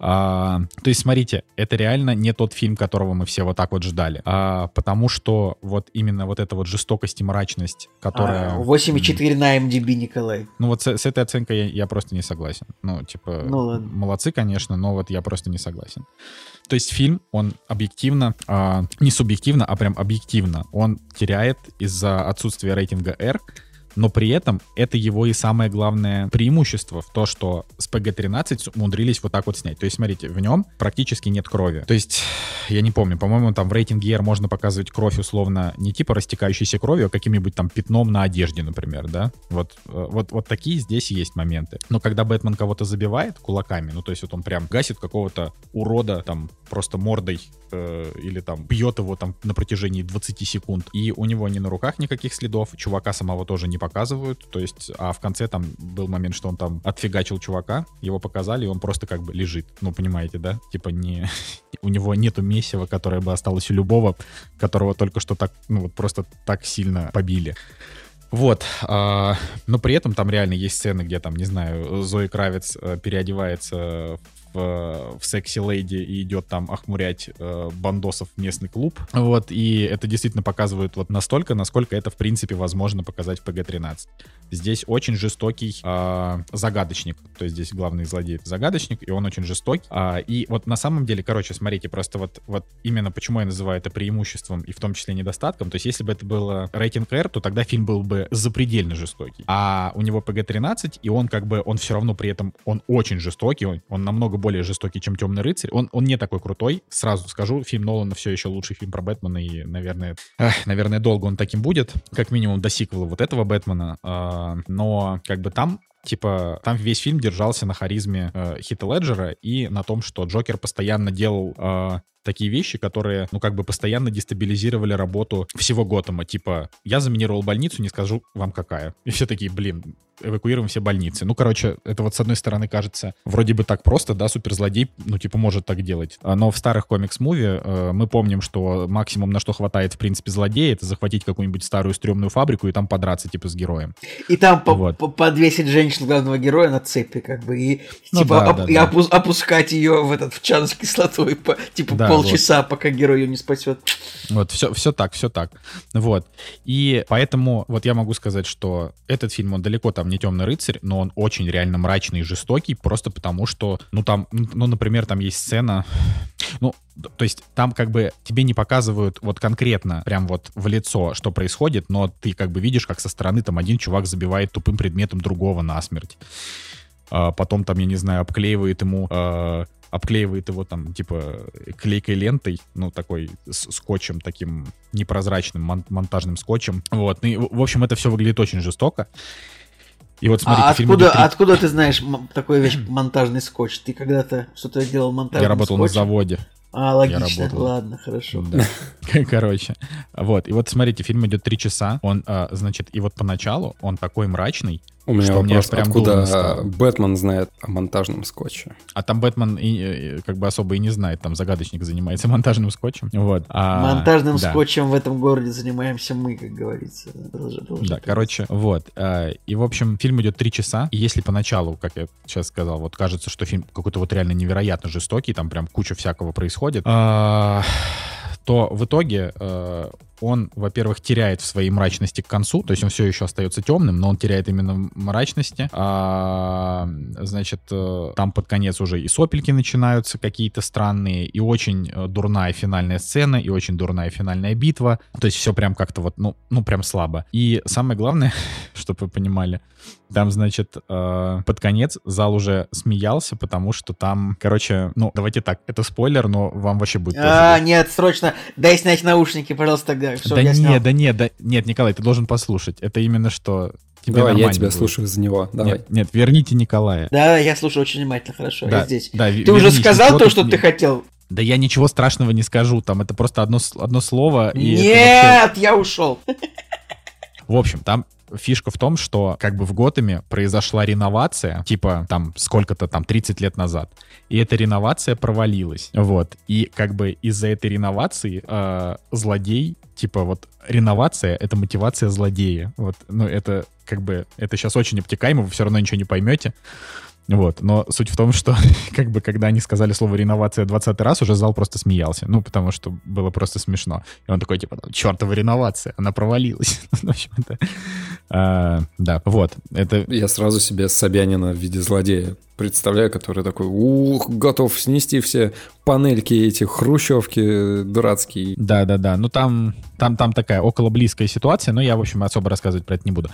А, то есть, смотрите, это реально не тот фильм, которого мы все вот так вот ждали. А, потому что вот именно вот эта вот жестокость и мрачность, которая... А, 8,4 на MDB, Николай. Ну вот с, с этой оценкой я, я просто не согласен. Ну, типа, ну, ладно. молодцы, конечно, но вот я просто не согласен. То есть фильм, он объективно, а, не субъективно, а прям объективно, он теряет из-за отсутствия рейтинга R, но при этом это его и самое главное преимущество в то, что с PG-13 умудрились вот так вот снять. То есть, смотрите, в нем практически нет крови. То есть, я не помню, по-моему, там в рейтинге R можно показывать кровь условно не типа растекающейся кровью, а каким-нибудь там пятном на одежде, например, да? Вот, э, вот, вот такие здесь есть моменты. Но когда Бэтмен кого-то забивает кулаками, ну то есть вот он прям гасит какого-то урода там просто мордой э, или там бьет его там на протяжении 20 секунд, и у него ни на руках никаких следов, чувака самого тоже не показывают, то есть, а в конце там был момент, что он там отфигачил чувака, его показали, и он просто как бы лежит, ну, понимаете, да? Типа не... у него нету месива, которое бы осталось у любого, которого только что так, ну, вот просто так сильно побили. Вот, а, но при этом там реально есть сцены, где там, не знаю, Зои Кравец э, переодевается в, в секси леди и идет там охмурять э, бандосов в местный клуб. Вот, и это действительно показывает вот настолько, насколько это, в принципе, возможно показать в PG-13. Здесь очень жестокий э, загадочник, то есть здесь главный злодей загадочник, и он очень жестокий. А, и вот на самом деле, короче, смотрите, просто вот, вот именно почему я называю это преимуществом и в том числе недостатком, то есть если бы это было рейтинг R, то тогда фильм был бы запредельно жестокий. А у него PG-13, и он как бы, он все равно при этом, он очень жестокий, он, он намного более жестокий, чем Темный рыцарь. Он, он не такой крутой, сразу скажу. Фильм Нолана все еще лучший фильм про Бэтмена, и, наверное, эх, наверное, долго он таким будет, как минимум до сиквела вот этого Бэтмена. Э, но как бы там типа, там весь фильм держался на харизме э, Хита Леджера и на том, что Джокер постоянно делал э, такие вещи, которые, ну, как бы постоянно дестабилизировали работу всего Готэма. Типа, я заминировал больницу, не скажу вам какая. И все такие, блин, эвакуируем все больницы. Ну, короче, это вот с одной стороны кажется вроде бы так просто, да, суперзлодей, ну, типа, может так делать. А, но в старых комикс-муви э, мы помним, что максимум, на что хватает, в принципе, злодея, это захватить какую-нибудь старую стрёмную фабрику и там подраться, типа, с героем. И там вот. по подвесить женщину главного героя на цепи, как бы, и, ну, типа, да, оп- да, и да. Опу- опускать ее в этот, в чан с кислотой, по, типа, да, полчаса, вот. пока герой ее не спасет. Вот, все, все так, все так. Вот. И поэтому вот я могу сказать, что этот фильм, он далеко там не темный рыцарь, но он очень реально мрачный и жестокий, просто потому что, ну там, ну, например, там есть сцена, ну, то есть там как бы тебе не показывают вот конкретно прям вот в лицо, что происходит, но ты как бы видишь, как со стороны там один чувак забивает тупым предметом другого насмерть. А потом там, я не знаю, обклеивает ему а, обклеивает его там, типа, клейкой лентой, ну, такой скотчем таким непрозрачным, мон монтажным скотчем. Вот, и, в общем, это все выглядит очень жестоко. И вот смотрите, а откуда, 3... откуда ты знаешь такую вещь, монтажный скотч? Ты когда-то что-то делал монтажный Я работал скотчем? на заводе. А, логично, работал. ладно, хорошо. Да. Короче, вот, и вот смотрите, фильм идет три часа, он, а, значит, и вот поначалу он такой мрачный, у меня что вопрос, прям откуда Бэтмен знает о монтажном скотче? А там Бэтмен и, как бы особо и не знает, там загадочник занимается монтажным скотчем. Вот. А, Монтажным да. скотчем в этом городе занимаемся мы, как говорится. Должен, должен да, короче, вот. А, и, в общем, фильм идет три часа, и если поначалу, как я сейчас сказал, вот кажется, что фильм какой-то вот реально невероятно жестокий, там прям куча всякого происходит, а, то в итоге э, он, во-первых, теряет в своей мрачности к концу, то есть он все еще остается темным, но он теряет именно мрачности. А, значит, э, там под конец уже и сопельки начинаются какие-то странные, и очень э, дурная финальная сцена, и очень дурная финальная битва. То есть все прям как-то вот, ну, ну прям слабо. И самое главное, чтобы вы понимали, там, значит, э, под конец зал уже смеялся, потому что там, короче, ну, давайте так, это спойлер, но вам вообще будет... А, нет, срочно, дай снять наушники, пожалуйста, тогда. Все, да нет, да нет, да нет, Николай, ты должен послушать. Это именно что тебе Давай, я тебя будет. слушаю за него. Давай. Нет, нет, верните Николая. Да, я слушаю очень внимательно, хорошо, Да, я здесь. да, Ты уже сказал то, что не- ты хотел? Да я ничего страшного не скажу, там это просто одно, одно слово. и это вообще- Нет, я ушел. В общем, там фишка в том, что как бы в Готэме произошла реновация, типа там сколько-то там 30 лет назад, и эта реновация провалилась, вот, и как бы из-за этой реновации э, злодей, типа вот реновация — это мотивация злодея, вот, ну это как бы, это сейчас очень обтекаемо, вы все равно ничего не поймете, вот, но суть в том, что как бы когда они сказали слово реновация 20 раз, уже зал просто смеялся, ну, потому что было просто смешно. И он такой, типа, чертова реновация, она провалилась. В общем, это... а, Да, вот, это... Я сразу себе Собянина в виде злодея представляю, который такой, ух, готов снести все панельки эти, хрущевки дурацкие. Да-да-да, ну там, там, там такая около близкая ситуация, но я, в общем, особо рассказывать про это не буду.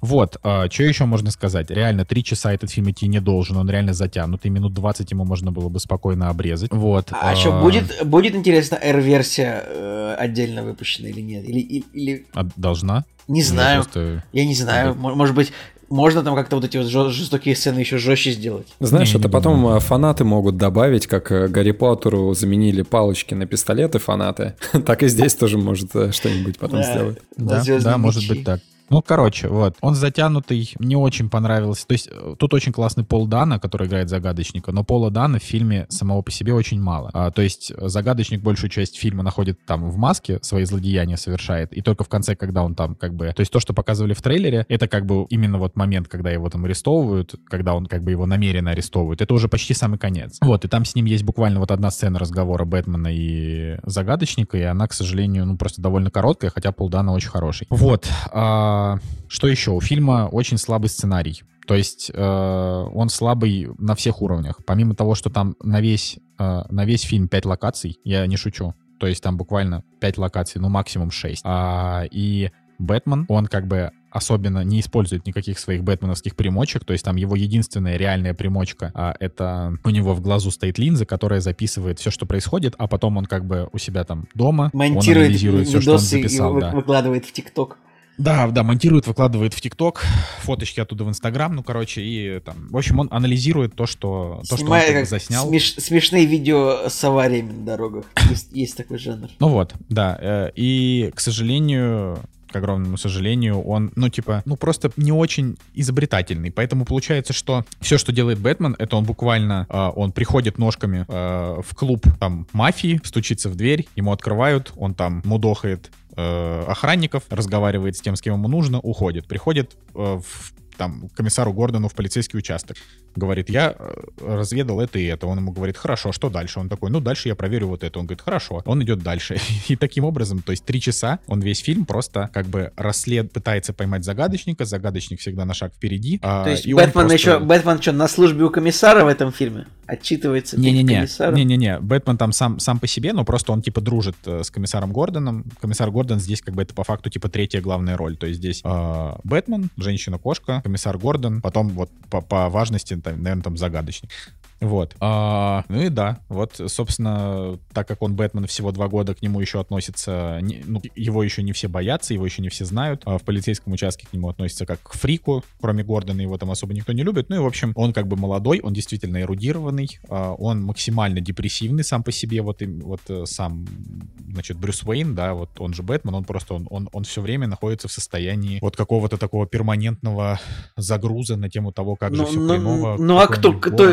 Вот, что еще можно сказать? Реально, три часа этот фильм идти не должен, он реально затянутый, минут 20 ему можно было бы спокойно обрезать. Вот. А что, будет, будет интересно, R-версия э, отдельно выпущена или нет? Или, и- или... А должна? Не Я знаю, просто- я не знаю. Мо- Может быть, можно там как-то вот эти вот жестокие сцены еще жестче сделать? Знаешь, Не, не это потом думаю. э, фанаты могут добавить, как э, Гарри Поттеру заменили палочки на пистолеты фанаты, так и здесь тоже может э, что-нибудь потом сделать. Да, «Звездные да, может мечи». быть так. Ну, короче, вот. Он затянутый, не очень понравился. То есть э, тут очень классный Пол Дана, который играет загадочника, но Пола Дана в фильме самого по себе очень мало. А, то есть э, загадочник большую часть фильма находит там в маске, свои злодеяния совершает, и только в конце, когда он там как бы... То есть то, что показывали в трейлере, это как бы именно вот момент, когда его там арестовывают, когда он как бы его намеренно арестовывают. Это уже почти самый конец. Вот, и там с ним есть буквально вот одна сцена разговора Бэтмена и загадочника, и она, к сожалению, ну просто довольно короткая, хотя Пол Дана очень хороший. Вот. а, что еще? У фильма очень слабый сценарий. То есть э, он слабый на всех уровнях. Помимо того, что там на весь, э, на весь фильм 5 локаций, я не шучу. То есть там буквально 5 локаций, ну максимум 6. А, и Бэтмен, он как бы особенно не использует никаких своих бэтменовских примочек, то есть там его единственная реальная примочка, а, это у него в глазу стоит линза, которая записывает все, что происходит, а потом он как бы у себя там дома, он Монтирует анализирует все, что он и записал. вы- да. выкладывает в ТикТок. Да, да, монтирует, выкладывает в ТикТок, фоточки оттуда в Инстаграм, ну, короче, и там, в общем, он анализирует то, что, то, что он как как заснял. смеш- смешные видео с авариями на дорогах. Есть, есть такой жанр. Ну вот, да, э, и, к сожалению, к огромному сожалению, он, ну, типа, ну, просто не очень изобретательный. Поэтому получается, что все, что делает Бэтмен, это он буквально, э, он приходит ножками э, в клуб, там, мафии, стучится в дверь, ему открывают, он там мудохает э, охранников, разговаривает с тем, с кем ему нужно, уходит. Приходит э, в там, комиссару Гордону в полицейский участок. Говорит, я э, разведал это и это. Он ему говорит, хорошо, что дальше? Он такой, ну, дальше я проверю вот это. Он говорит, хорошо. Он идет дальше. И таким образом, то есть три часа, он весь фильм просто как бы расслед, пытается поймать загадочника. Загадочник всегда на шаг впереди. а, То есть и Бэтмен просто- еще... Бэтмен что, на службе у комиссара в этом фильме? Отчитывается Не-не-не, не-не-не, Бэтмен там сам, сам по себе, но просто он типа дружит э, с комиссаром Гордоном. Комиссар Гордон здесь как бы это по факту типа третья главная роль. То есть здесь э, Бэтмен, женщина-кошка, комиссар Гордон, потом вот по, по важности, там, наверное, там загадочник. Вот. А, ну и да, вот, собственно, так как он Бэтмен всего два года, к нему еще относится, не- ну, его еще не все боятся, его еще не все знают. А в полицейском участке к нему относятся как к фрику, кроме Гордона, его там особо никто не любит. Ну и, в общем, он как бы молодой, он действительно эрудированный, а, он максимально депрессивный сам по себе, вот, им- вот э, сам, значит, Брюс Уэйн, да, вот он же Бэтмен, он просто, он, он, он все время находится в состоянии вот какого-то такого перманентного загруза на тему того, как же Ну, все ну, хреново. ну, а кто... кто...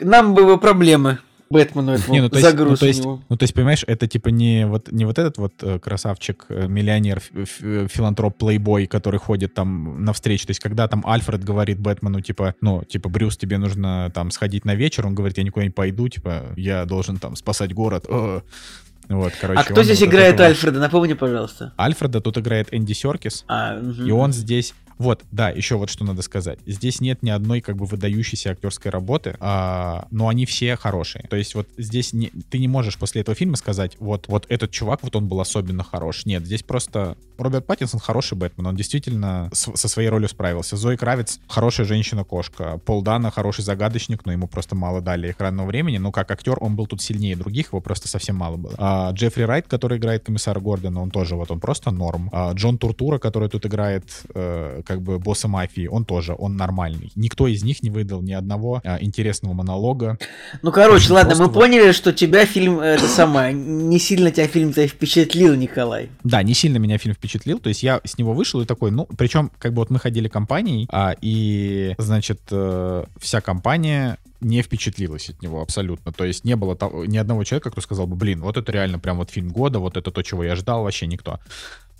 Нам бы проблемы. Бэтмену этому Не, ну то есть, загруз ну, то есть, у него. ну, то есть, понимаешь, это типа не вот не вот этот вот э, красавчик, э, миллионер, э, филантроп, плейбой, который ходит там на встречу. То есть, когда там Альфред говорит Бэтмену, типа, ну, типа, Брюс, тебе нужно там сходить на вечер, он говорит, я никуда не пойду, типа, я должен там спасать город. Э. Вот, короче. А кто здесь вот от играет этого- Альфреда? Напомни, пожалуйста. Альфреда тут играет Энди Серкис. А, мгм. И он здесь... Вот, да, еще вот что надо сказать. Здесь нет ни одной как бы выдающейся актерской работы, а, но они все хорошие. То есть вот здесь не, ты не можешь после этого фильма сказать, вот, вот этот чувак, вот он был особенно хорош. Нет, здесь просто Роберт Паттинсон хороший Бэтмен, он действительно с- со своей ролью справился. Зои Кравец хорошая женщина-кошка. Пол Дана хороший загадочник, но ему просто мало дали экранного времени. Но как актер он был тут сильнее других, его просто совсем мало было. А, Джеффри Райт, который играет комиссара Гордона, он тоже вот он просто норм. А, Джон Туртура, который тут играет э, как бы босса мафии, он тоже, он нормальный. Никто из них не выдал ни одного а, интересного монолога. Ну, короче, ладно, мы поняли, что тебя фильм, э, это самое, не сильно тебя фильм-то впечатлил, Николай. Да, не сильно меня фильм впечатлил, то есть я с него вышел и такой, ну, причем, как бы вот мы ходили компанией, а, и, значит, э, вся компания не впечатлилась от него абсолютно. То есть не было того, ни одного человека, кто сказал бы, блин, вот это реально прям вот фильм года, вот это то, чего я ждал, вообще никто.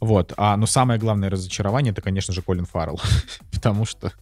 Вот. А, но самое главное разочарование это, конечно же, Колин Фаррелл. потому что...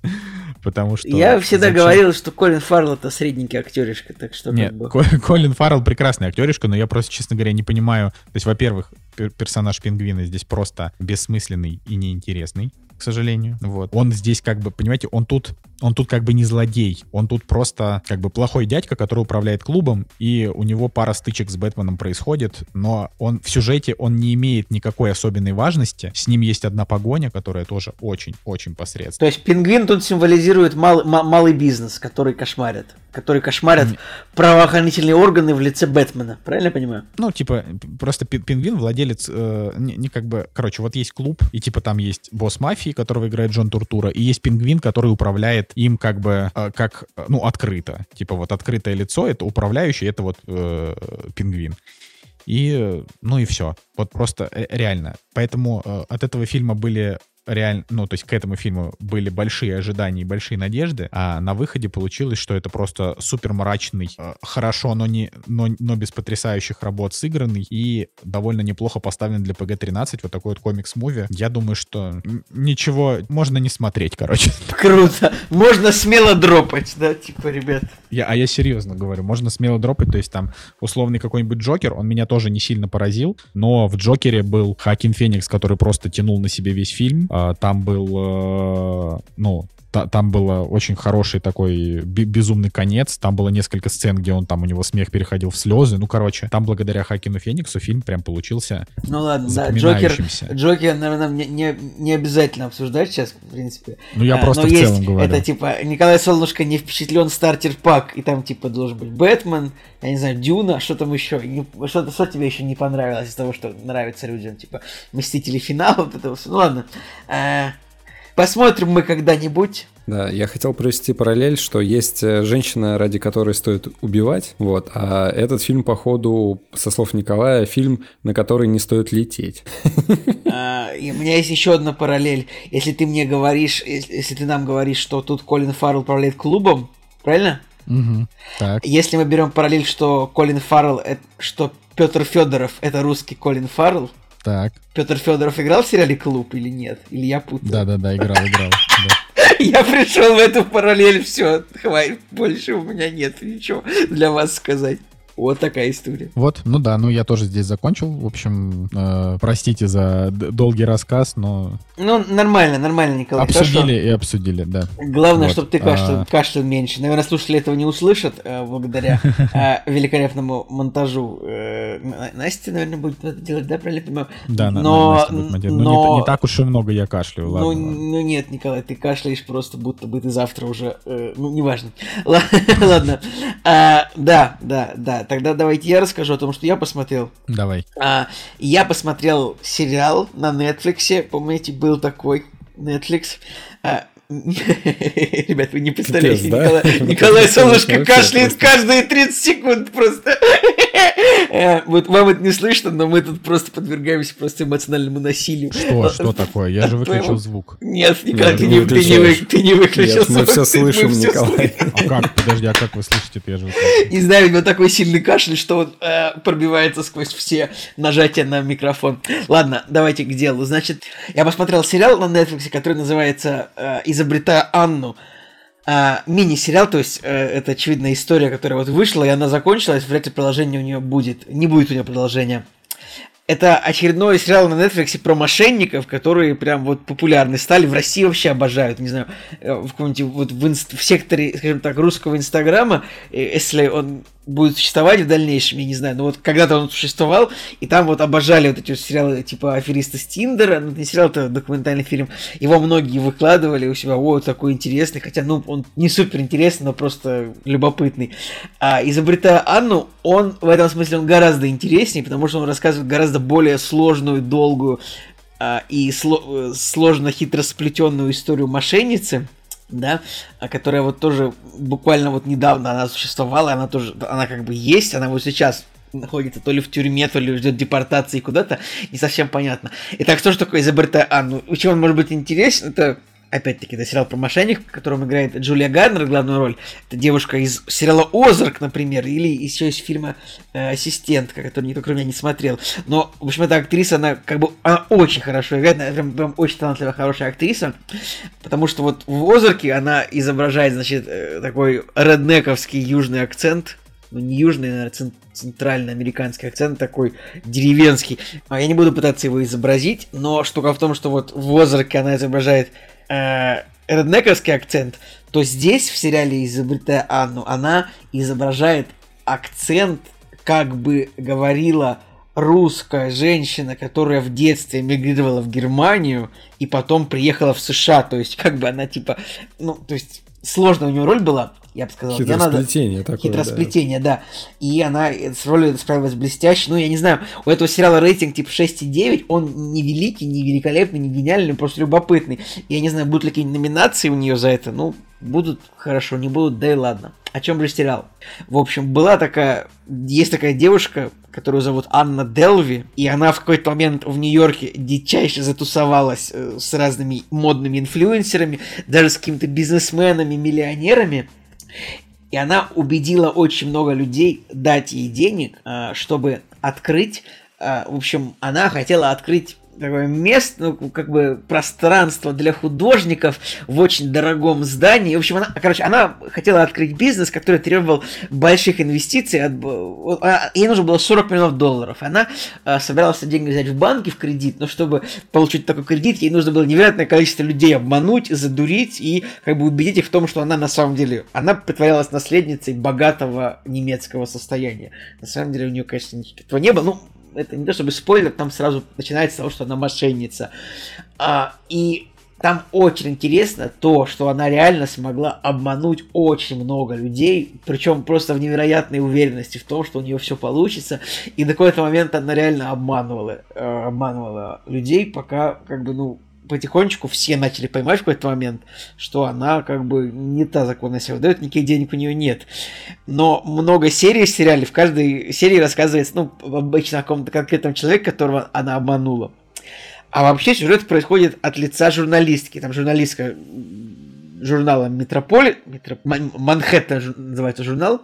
Потому что... Я всегда зачем... говорил, что Колин Фаррелл это средненький актеришка, так что... Нет, бы... Колин Фаррелл прекрасный актеришка, но я просто, честно говоря, не понимаю... То есть, во-первых, персонаж Пингвина здесь просто бессмысленный и неинтересный к сожалению. Вот. Он здесь как бы, понимаете, он тут, он тут как бы не злодей, он тут просто как бы плохой дядька, который управляет клубом, и у него пара стычек с Бэтменом происходит, но он в сюжете он не имеет никакой особенной важности. С ним есть одна погоня, которая тоже очень-очень посредственная. То есть пингвин тут символизирует мал, малый бизнес, который кошмарит который кошмарят mm. правоохранительные органы в лице Бэтмена. Правильно я понимаю? Ну, типа, просто пингвин владелец, э, не, не как бы, короче, вот есть клуб, и типа там есть босс мафии, которого играет Джон Туртура, и есть пингвин, который управляет им как бы, э, как, ну, открыто. Типа вот открытое лицо, это управляющий, это вот э, пингвин. И, ну и все. Вот просто э, реально. Поэтому э, от этого фильма были реально, ну, то есть к этому фильму были большие ожидания и большие надежды, а на выходе получилось, что это просто супер мрачный, э, хорошо, но, не, но, но без потрясающих работ сыгранный и довольно неплохо поставлен для PG-13, вот такой вот комикс-муви. Я думаю, что ничего, можно не смотреть, короче. Круто. Можно смело дропать, да, типа, ребят. Я, а я серьезно говорю, можно смело дропать, то есть там условный какой-нибудь Джокер, он меня тоже не сильно поразил, но в Джокере был Хакин Феникс, который просто тянул на себе весь фильм, там был, э, ну, там было очень хороший такой безумный конец. Там было несколько сцен, где он там у него смех переходил в слезы. Ну, короче, там благодаря Хакину Фениксу фильм прям получился Ну ладно, да, Джокер, Джокер, наверное, не, не, не обязательно обсуждать сейчас, в принципе. Ну, я а, просто в есть, целом говорю. Это типа Николай Солнышко не впечатлен стартер пак, и там типа должен быть Бэтмен, я не знаю, Дюна, что там еще. Что-то что тебе еще не понравилось из того, что нравится людям, типа Мстители финала, вот это все. Ну ладно. А, Посмотрим мы когда-нибудь. Да, я хотел провести параллель, что есть э, женщина, ради которой стоит убивать, вот, а этот фильм, походу, со слов Николая, фильм, на который не стоит лететь. А, и у меня есть еще одна параллель. Если ты мне говоришь, если ты нам говоришь, что тут Колин Фаррелл управляет клубом, правильно? Угу, так. Если мы берем параллель, что Колин Фаррелл, что Петр Федоров это русский Колин Фаррелл, так. Петр Федоров играл в сериале Клуб или нет? Или я путаю? Да, да, да, играл, играл. Я пришел в эту параллель, все, хватит, больше у меня нет ничего для вас сказать. Вот такая история. Вот, ну да, ну я тоже здесь закончил. В общем, э, простите за долгий рассказ, но... Ну, нормально, нормально, Николай. Обсудили хорошо. и обсудили, да. Главное, вот. чтобы ты кашлял, а... кашлял меньше. Наверное, слушатели этого не услышат э, благодаря э, великолепному монтажу. Э, Настя, наверное, будет это делать, да, правильно понимаю? Да, но... Настя будет но... не, не так уж и много я кашляю, ладно. Ну, ну нет, Николай, ты кашляешь просто, будто бы ты завтра уже... Э, ну, неважно. Ладно. А, да, да, да тогда давайте я расскажу о том, что я посмотрел. Давай. А, я посмотрел сериал на Netflix, помните, был такой Netflix. А, Ребят, вы не представляете, Капец, Николай, да? Николай Солнышко кашляет каждые 30 секунд просто. Э, вот вам это не слышно, но мы тут просто подвергаемся просто эмоциональному насилию. Что? Что такое? Я же выключил звук. Нет, Николай, ты, не, выключил Нет, звук. Мы все слышим, Николай. А как? Подожди, а как вы слышите? Я же Не знаю, у него такой сильный кашель, что он э, пробивается сквозь все нажатия на микрофон. Ладно, давайте к делу. Значит, я посмотрел сериал на Netflix, который называется э, «Изобретая Анну». А, мини-сериал, то есть э, это очевидная история, которая вот вышла, и она закончилась, вряд ли продолжение у нее будет. Не будет у нее продолжения. Это очередной сериал на Netflix про мошенников, которые прям вот популярны стали. В России вообще обожают, не знаю, э, в каком-нибудь вот в, инст- в секторе, скажем так, русского Инстаграма, если он будет существовать в дальнейшем, я не знаю, но вот когда-то он существовал, и там вот обожали вот эти вот сериалы типа «Аферисты с Тиндера», ну, не сериал, это документальный фильм, его многие выкладывали у себя, о, такой интересный, хотя, ну, он не супер интересный, но просто любопытный. А изобретая Анну, он, в этом смысле, он гораздо интереснее, потому что он рассказывает гораздо более сложную, долгую а, и сло- э, сложно хитро сплетенную историю мошенницы, да, а которая вот тоже буквально вот недавно она существовала, она тоже, она как бы есть, она вот сейчас находится то ли в тюрьме, то ли ждет депортации куда-то, не совсем понятно. Итак, что же такое изобретая Анну? Чем он может быть интересен? Это опять-таки, это сериал про мошенник, в котором играет Джулия Гарнер главную роль. Это девушка из сериала «Озарк», например, или еще из фильма э, «Ассистентка», который никто кроме меня не смотрел. Но, в общем, эта актриса, она как бы, она очень хорошо играет, она прям, прям очень талантливая, хорошая актриса, потому что вот в «Озарке» она изображает, значит, э, такой реднековский южный акцент, ну не южный, наверное, центральный американский акцент такой деревенский. А я не буду пытаться его изобразить, но штука в том, что вот в Озарке она изображает э, реднековский акцент, то здесь в сериале «Изобретая Анну» она изображает акцент, как бы говорила русская женщина, которая в детстве эмигрировала в Германию и потом приехала в США. То есть, как бы она типа, ну, то есть, сложная у нее роль была, я бы сказал. Хитросплетение надо... такое, Хитросплетение, да. да. И она с ролью справилась блестяще. Ну, я не знаю, у этого сериала рейтинг типа 6,9, он не великий, не великолепный, не гениальный, просто любопытный. Я не знаю, будут ли какие-нибудь номинации у нее за это. Ну, будут хорошо, не будут, да и ладно. О чем же сериал? В общем, была такая, есть такая девушка, которую зовут Анна Делви, и она в какой-то момент в Нью-Йорке дичайше затусовалась э, с разными модными инфлюенсерами, даже с какими-то бизнесменами, миллионерами, и она убедила очень много людей дать ей денег, а, чтобы открыть. А, в общем, она хотела открыть такое место, ну, как бы пространство для художников в очень дорогом здании. В общем, она, короче, она хотела открыть бизнес, который требовал больших инвестиций. От, а, ей нужно было 40 миллионов долларов. Она а, собиралась деньги взять в банке в кредит, но чтобы получить такой кредит, ей нужно было невероятное количество людей обмануть, задурить и как бы убедить их в том, что она на самом деле, она притворялась наследницей богатого немецкого состояния. На самом деле у нее, конечно, этого не было. Ну, это не то чтобы спойлер, там сразу начинается с того, что она мошенница. А, и там очень интересно то, что она реально смогла обмануть очень много людей, причем просто в невероятной уверенности в том, что у нее все получится. И до какого-то момента она реально обманывала, э, обманывала людей, пока как бы, ну, потихонечку все начали понимать в какой-то момент, что она как бы не та законная себя выдает, никаких денег у нее нет. Но много серий в сериале, в каждой серии рассказывается, ну, обычно о каком-то конкретном человеке, которого она обманула. А вообще сюжет происходит от лица журналистки. Там журналистка журнала Метрополи, Метро... Манхэттен называется журнал,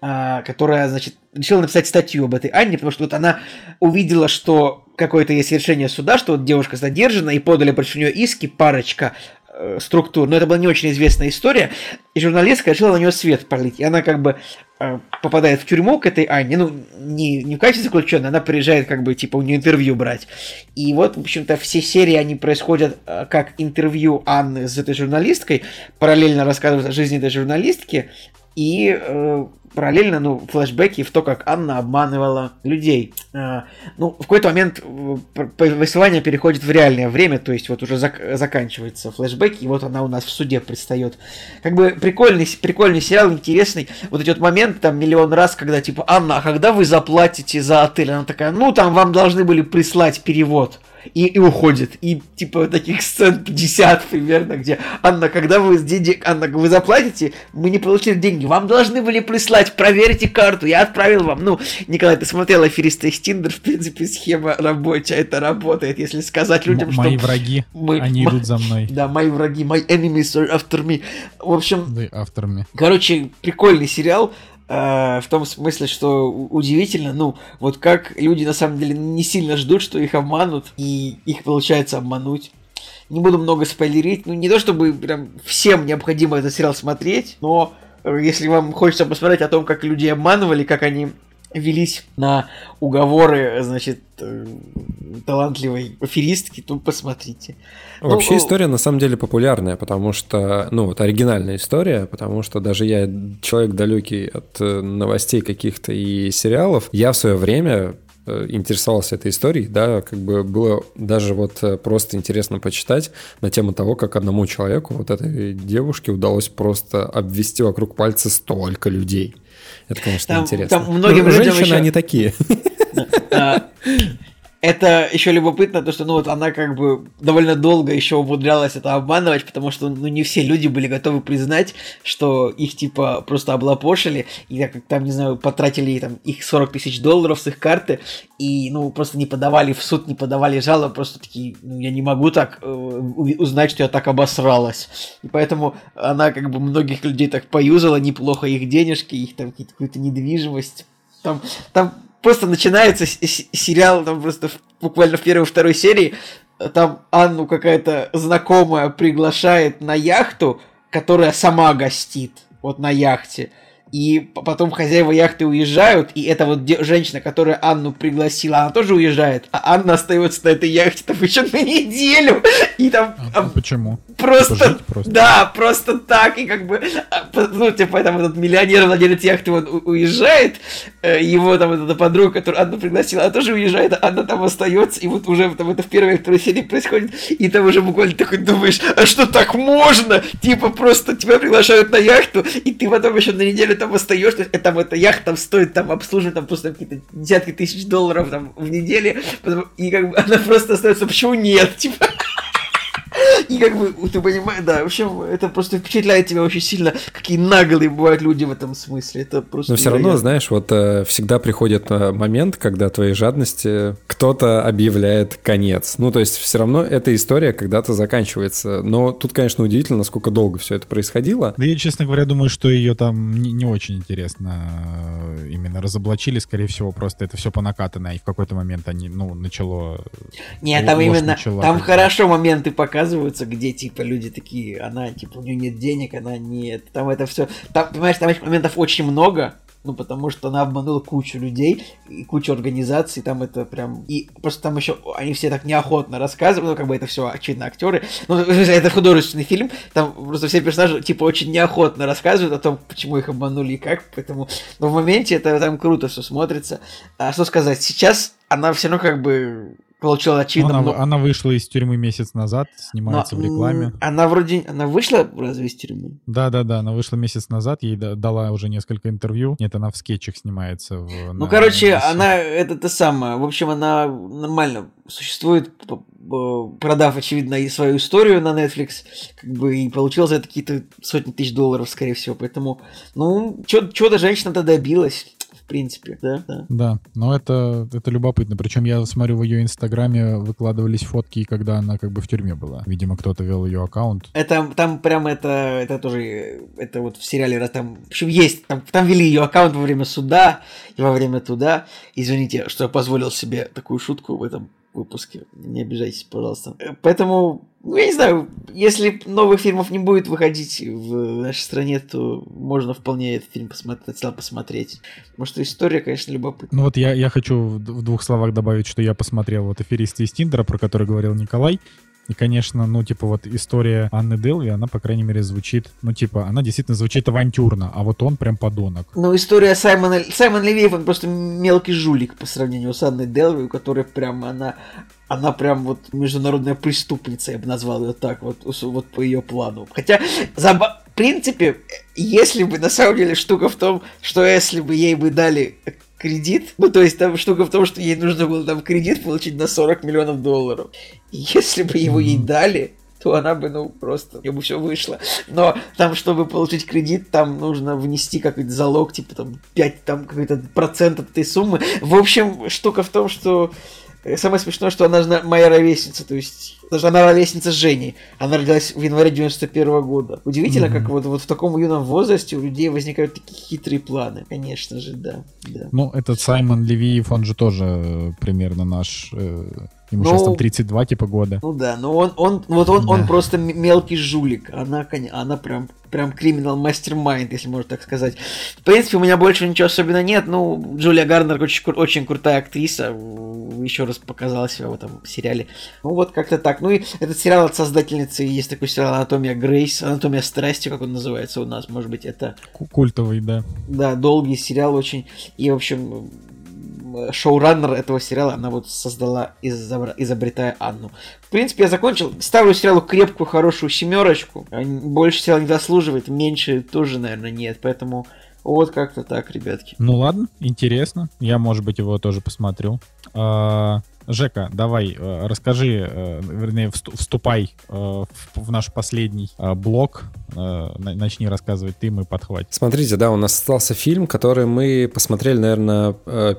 а, которая, значит, решила написать статью об этой Анне, потому что вот она увидела, что какое-то есть решение суда, что вот девушка задержана, и подали против нее иски парочка э, структур, но это была не очень известная история, и журналистка решила на нее свет пролить, и она как бы э, попадает в тюрьму к этой Анне, ну, не, не в качестве заключенной, она приезжает как бы, типа, у нее интервью брать. И вот, в общем-то, все серии, они происходят э, как интервью Анны с этой журналисткой, параллельно рассказывают о жизни этой журналистки, и э, параллельно, ну, флешбеки в то, как Анна обманывала людей. А, ну, в какой-то момент э, повествование переходит в реальное время, то есть вот уже зак- заканчивается флешбеки, и вот она у нас в суде предстает. Как бы прикольный, прикольный сериал, интересный. Вот эти вот моменты там миллион раз, когда типа, Анна, а когда вы заплатите за отель? Она такая, ну, там вам должны были прислать перевод и, и уходит. И типа таких сцен 50 примерно, где Анна, когда вы деньги, Анна, вы заплатите, мы не получили деньги, вам должны были прислать, проверьте карту, я отправил вам. Ну, Николай, ты смотрел аферисты из Тиндер, в принципе, схема рабочая, это работает, если сказать людям, М- что... Мои враги, мы, они м- идут за мной. Да, мои враги, my enemies are after me. В общем... Да, after me. Короче, прикольный сериал. Э, в том смысле, что удивительно, ну, вот как люди на самом деле не сильно ждут, что их обманут, и их получается обмануть. Не буду много спойлерить, ну, не то чтобы прям всем необходимо этот сериал смотреть, но э, если вам хочется посмотреть о том, как люди обманывали, как они велись на уговоры, значит, э, талантливой аферистки, то посмотрите. Вообще ну, история на самом деле популярная, потому что, ну, вот оригинальная история, потому что даже я человек далекий от э, новостей каких-то и сериалов, я в свое время э, интересовался этой историей, да, как бы было даже вот просто интересно почитать на тему того, как одному человеку, вот этой девушке удалось просто обвести вокруг пальца столько людей. Это, конечно, там, интересно. Там многим ну, людям женщины, еще... они такие. Это еще любопытно, то, что, ну, вот она как бы довольно долго еще умудрялась это обманывать, потому что, ну, не все люди были готовы признать, что их, типа, просто облапошили, и как там, не знаю, потратили там их 40 тысяч долларов с их карты, и, ну, просто не подавали в суд, не подавали жалобы, просто такие, ну, я не могу так э, узнать, что я так обосралась. И поэтому она, как бы, многих людей так поюзала неплохо, их денежки, их там какую-то недвижимость. Там, там просто начинается сериал, там просто буквально в первой-второй серии, там Анну какая-то знакомая приглашает на яхту, которая сама гостит вот на яхте и потом хозяева яхты уезжают, и эта вот женщина, которая Анну пригласила, она тоже уезжает, а Анна остается на этой яхте там еще на неделю, и там... А, а почему? Просто, просто, да, просто так, и как бы, а, ну, типа, поэтому этот миллионер, владелец яхты, он уезжает, э, его там эта подруга, которую Анну пригласила, она тоже уезжает, а Анна там остается, и вот уже там это в первой второй серии происходит, и там уже буквально такой думаешь, а что так можно? Типа, просто тебя приглашают на яхту, и ты потом еще на неделю там остаешься, это, там эта яхта там стоит там обслуживать там просто какие-то десятки тысяч долларов там в неделю, и как бы она просто остается, почему нет, типа. И как бы, ты понимаешь, да, в общем, это просто впечатляет тебя очень сильно, какие наглые бывают люди в этом смысле. Это просто Но все равно, знаешь, вот э, всегда приходит э, момент, когда твоей жадности кто-то объявляет конец. Ну, то есть все равно эта история когда-то заканчивается. Но тут, конечно, удивительно, насколько долго все это происходило. Да я, честно говоря, думаю, что ее там не, не очень интересно э, именно разоблачили, скорее всего, просто это все понакатано, и в какой-то момент они, ну, начало... Нет, там именно, начала, там хорошо моменты показывают, показываются, где типа люди такие, она типа у нее нет денег, она нет, там это все, там понимаешь, там этих моментов очень много, ну, потому что она обманула кучу людей и кучу организаций, там это прям... И просто там еще они все так неохотно рассказывают, ну, как бы это все, очевидно, актеры. Ну, это художественный фильм, там просто все персонажи, типа, очень неохотно рассказывают о том, почему их обманули и как, поэтому... Но в моменте это там круто все смотрится. А что сказать, сейчас она все равно как бы получила очевидно... Она, она вышла из тюрьмы месяц назад, снимается Но, в рекламе. Она вроде... Она вышла разве из тюрьмы? Да-да-да, она вышла месяц назад, ей дала уже несколько интервью. Нет, она в скетчах снимается. В, ну, на, короче, на она... Это то самое. В общем, она нормально существует, продав, очевидно, и свою историю на Netflix, как бы, и получила за это какие-то сотни тысяч долларов, скорее всего. Поэтому, ну, что-то женщина-то добилась принципе, да? Да, да но это, это любопытно. Причем я смотрю в ее инстаграме выкладывались фотки, когда она как бы в тюрьме была. Видимо, кто-то вел ее аккаунт. Это там прям это, это тоже, это вот в сериале, там, в общем, есть, там, там вели ее аккаунт во время суда и во время туда. Извините, что я позволил себе такую шутку в этом выпуске. Не обижайтесь, пожалуйста. Поэтому ну, я не знаю, если новых фильмов не будет выходить в нашей стране, то можно вполне этот фильм посмотреть, посмотреть. Потому что история, конечно, любопытная. Ну вот я, я хочу в двух словах добавить, что я посмотрел вот «Аферисты из Тиндера», про который говорил Николай. И, конечно, ну, типа, вот история Анны Делви, она, по крайней мере, звучит, ну, типа, она действительно звучит авантюрно, а вот он прям подонок. Ну, история Саймона... Саймон Левиев, он просто мелкий жулик по сравнению с Анной Делви, у которой прям она... Она прям вот международная преступница, я бы назвал ее так, вот, вот по ее плану. Хотя, заба... в принципе, если бы, на самом деле, штука в том, что если бы ей бы дали кредит. Ну, то есть там штука в том, что ей нужно было там кредит получить на 40 миллионов долларов. И если бы его ей дали, то она бы, ну, просто, ей бы все вышло. Но там, чтобы получить кредит, там нужно внести какой-то залог, типа там 5, там какой-то процент от этой суммы. В общем, штука в том, что самое смешное, что она же моя ровесница, то есть даже она ровесница Жени. Она родилась в январе 91 -го года. Удивительно, mm-hmm. как вот, вот в таком юном возрасте у людей возникают такие хитрые планы. Конечно же, да. да. Ну, этот Саймон Левиев, он же тоже э, примерно наш э, Ему ну, сейчас там 32 типа года. Ну да, но он, он вот он, да. он просто мелкий жулик. Она, она прям, прям криминал мастер-майнд, если можно так сказать. В принципе, у меня больше ничего особенно нет. Ну, Джулия Гарнер очень, очень крутая актриса. Еще раз показала себя в этом сериале. Ну вот как-то так. Ну и этот сериал от создательницы, есть такой сериал Анатомия Грейс, Анатомия страсти, как он называется у нас, может быть, это... Культовый, да. Да, долгий сериал очень. И, в общем, шоураннер этого сериала, она вот создала, изобретая Анну. В принципе, я закончил. Ставлю сериалу крепкую, хорошую семерочку. Больше сериал не заслуживает, меньше тоже, наверное, нет. Поэтому вот как-то так, ребятки. Ну ладно, интересно. Я, может быть, его тоже посмотрю. А, Жека, давай, э, расскажи, э, вернее, вступай э, в наш последний блок. Начни рассказывать ты, мы подхватим. Смотрите, да, у нас остался фильм, который мы посмотрели, наверное,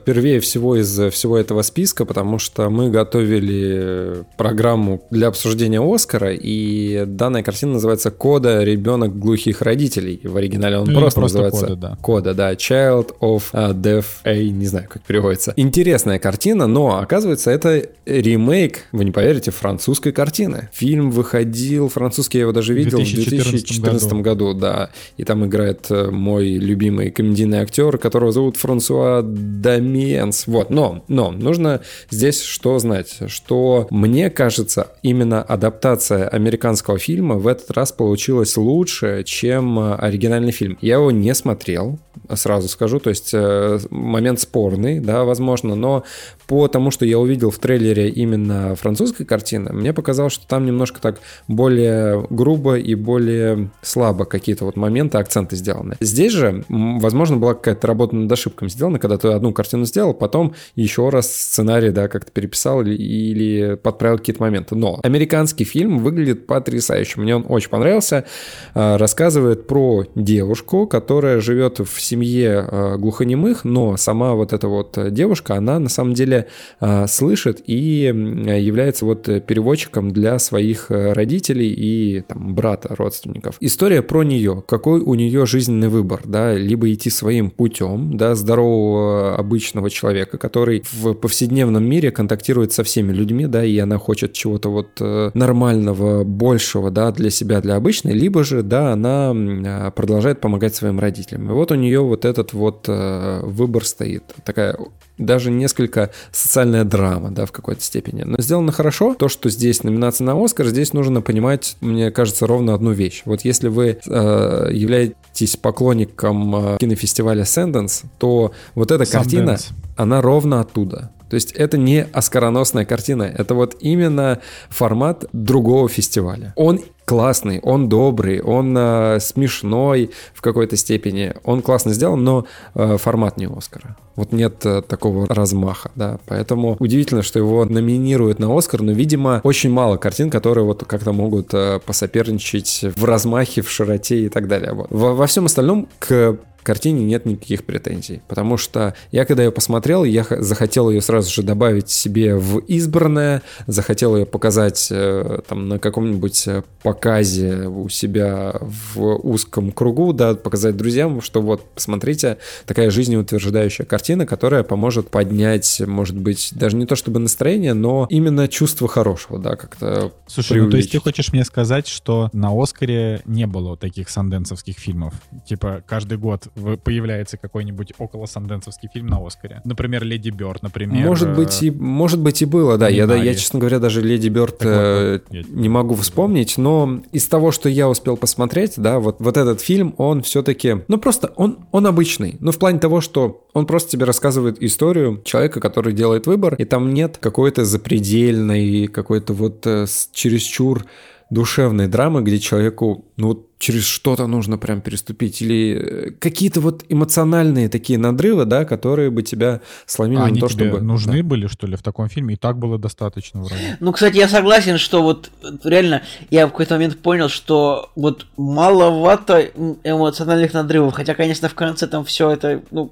первее всего из всего этого списка, потому что мы готовили программу для обсуждения Оскара, и данная картина называется «Кода. Ребенок глухих родителей». В оригинале он ну, просто, просто называется «Кода», да. «Кода», да, «Child of Deaf A», не знаю, как переводится. Интересная картина, но, оказывается, это ремейк, вы не поверите, французской картины. Фильм выходил, французский я его даже видел в 2014 году. году, да. И там играет э, мой любимый комедийный актер, которого зовут Франсуа Дамиенс. Вот, но, но, нужно здесь что знать, что мне кажется, именно адаптация американского фильма в этот раз получилась лучше, чем э, оригинальный фильм. Я его не смотрел, сразу скажу, то есть э, момент спорный, да, возможно, но по тому, что я увидел в трейлере именно французской картины, мне показалось, что там немножко так более грубо и более слабо какие-то вот моменты, акценты сделаны. Здесь же, возможно, была какая-то работа над ошибками сделана, когда ты одну картину сделал, потом еще раз сценарий, да, как-то переписал или, или подправил какие-то моменты. Но американский фильм выглядит потрясающе. Мне он очень понравился. А, рассказывает про девушку, которая живет в семье а, глухонемых, но сама вот эта вот девушка, она на самом деле а, слышит и является вот переводчиком для своих родителей и там брата, родственников. История про нее, какой у нее жизненный выбор, да, либо идти своим путем, да, здорового обычного человека, который в повседневном мире контактирует со всеми людьми, да, и она хочет чего-то вот э, нормального, большего, да, для себя, для обычной, либо же, да, она продолжает помогать своим родителям. И вот у нее вот этот вот э, выбор стоит. Такая даже несколько социальная драма, да, в какой-то степени. Но сделано хорошо. То, что здесь номинация на Оскар, здесь нужно понимать, мне кажется, ровно одну вещь. Вот если вы э, являетесь поклонником э, кинофестиваля Sundance, то вот эта Sundance. картина, она ровно оттуда. То есть это не оскароносная картина, это вот именно формат другого фестиваля. Он классный, он добрый, он э, смешной в какой-то степени, он классно сделан, но э, формат не Оскара. Вот нет э, такого размаха, да. Поэтому удивительно, что его номинируют на Оскар, но, видимо, очень мало картин, которые вот как-то могут э, посоперничать в размахе, в широте и так далее. Вот. Во, во всем остальном к картине нет никаких претензий. Потому что я, когда ее посмотрел, я захотел ее сразу же добавить себе в избранное, захотел ее показать э, там на каком-нибудь э, показе у себя в узком кругу, да, показать друзьям, что вот, посмотрите, такая жизнеутверждающая картина, которая поможет поднять, может быть, даже не то чтобы настроение, но именно чувство хорошего, да, как-то Слушай, ну то есть ты хочешь мне сказать, что на Оскаре не было таких санденсовских фильмов? Типа каждый год появляется какой-нибудь около санденсовский фильм на Оскаре. Например, Леди Бёрд, например. Может быть и, может быть и было, да. Я, да, я, честно говоря, даже Леди Бёрд э, не могу вспомнить, но из того, что я успел посмотреть, да, вот, вот этот фильм, он все-таки, ну просто, он, он обычный. Ну в плане того, что он просто тебе рассказывает историю человека, который делает выбор, и там нет какой-то запредельной, какой-то вот э, чересчур душевной драмы, где человеку, ну вот через что-то нужно прям переступить, или э, какие-то вот эмоциональные такие надрывы, да, которые бы тебя сломили а на они то, тебе чтобы... нужны да. были, что ли, в таком фильме? И так было достаточно вроде. Ну, кстати, я согласен, что вот реально я в какой-то момент понял, что вот маловато эмоциональных надрывов, хотя, конечно, в конце там все это, ну,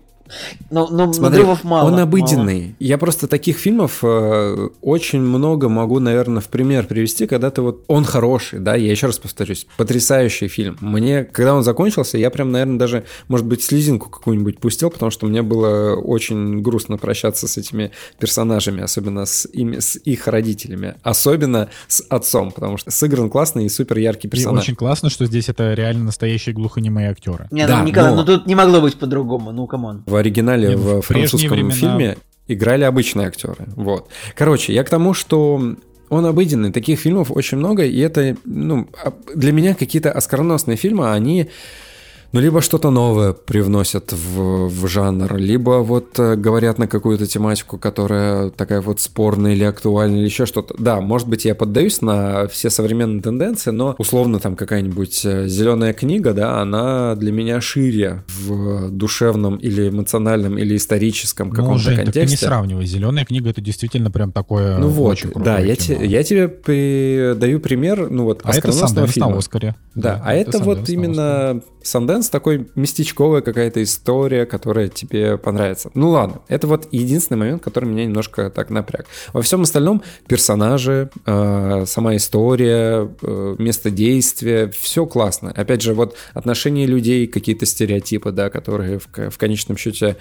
но, но Смотри, надрывов мало. Он обыденный. Мало. Я просто таких фильмов э, очень много могу, наверное, в пример привести, когда ты вот... Он хороший, да, я еще раз повторюсь, потрясающий фильм. Мне, когда он закончился, я прям, наверное, даже, может быть, слезинку какую-нибудь пустил, потому что мне было очень грустно прощаться с этими персонажами, особенно с, ими, с их родителями. Особенно с отцом, потому что сыгран классный и супер яркий персонаж. И очень классно, что здесь это реально настоящие глухонемые актеры. Не, ну, да, ну, никогда, но... ну тут не могло быть по-другому, ну come on в оригинале Не, в, в французском времена... фильме играли обычные актеры. Вот. Короче, я к тому, что он обыденный. Таких фильмов очень много, и это, ну, а, для меня какие-то оскароносные фильмы, они ну, либо что-то новое привносят в, в жанр, либо вот э, говорят на какую-то тематику, которая такая вот спорная или актуальная, или еще что-то. Да, может быть, я поддаюсь на все современные тенденции, но условно там какая-нибудь э, зеленая книга, да, она для меня шире в душевном или эмоциональном или историческом ну, каком-то Жень, контексте. Так ты не сравнивай. Зеленая книга это действительно прям такое. Ну вот, да, я, те, я тебе при, даю пример, ну вот, а это Санденс на Оскаре. Да, да а это, это вот именно Санденс такой местечковая какая-то история, которая тебе понравится. Ну ладно, это вот единственный момент, который меня немножко так напряг. Во всем остальном персонажи, э, сама история, э, место действия, все классно. Опять же, вот отношения людей, какие-то стереотипы, да, которые в, в конечном счете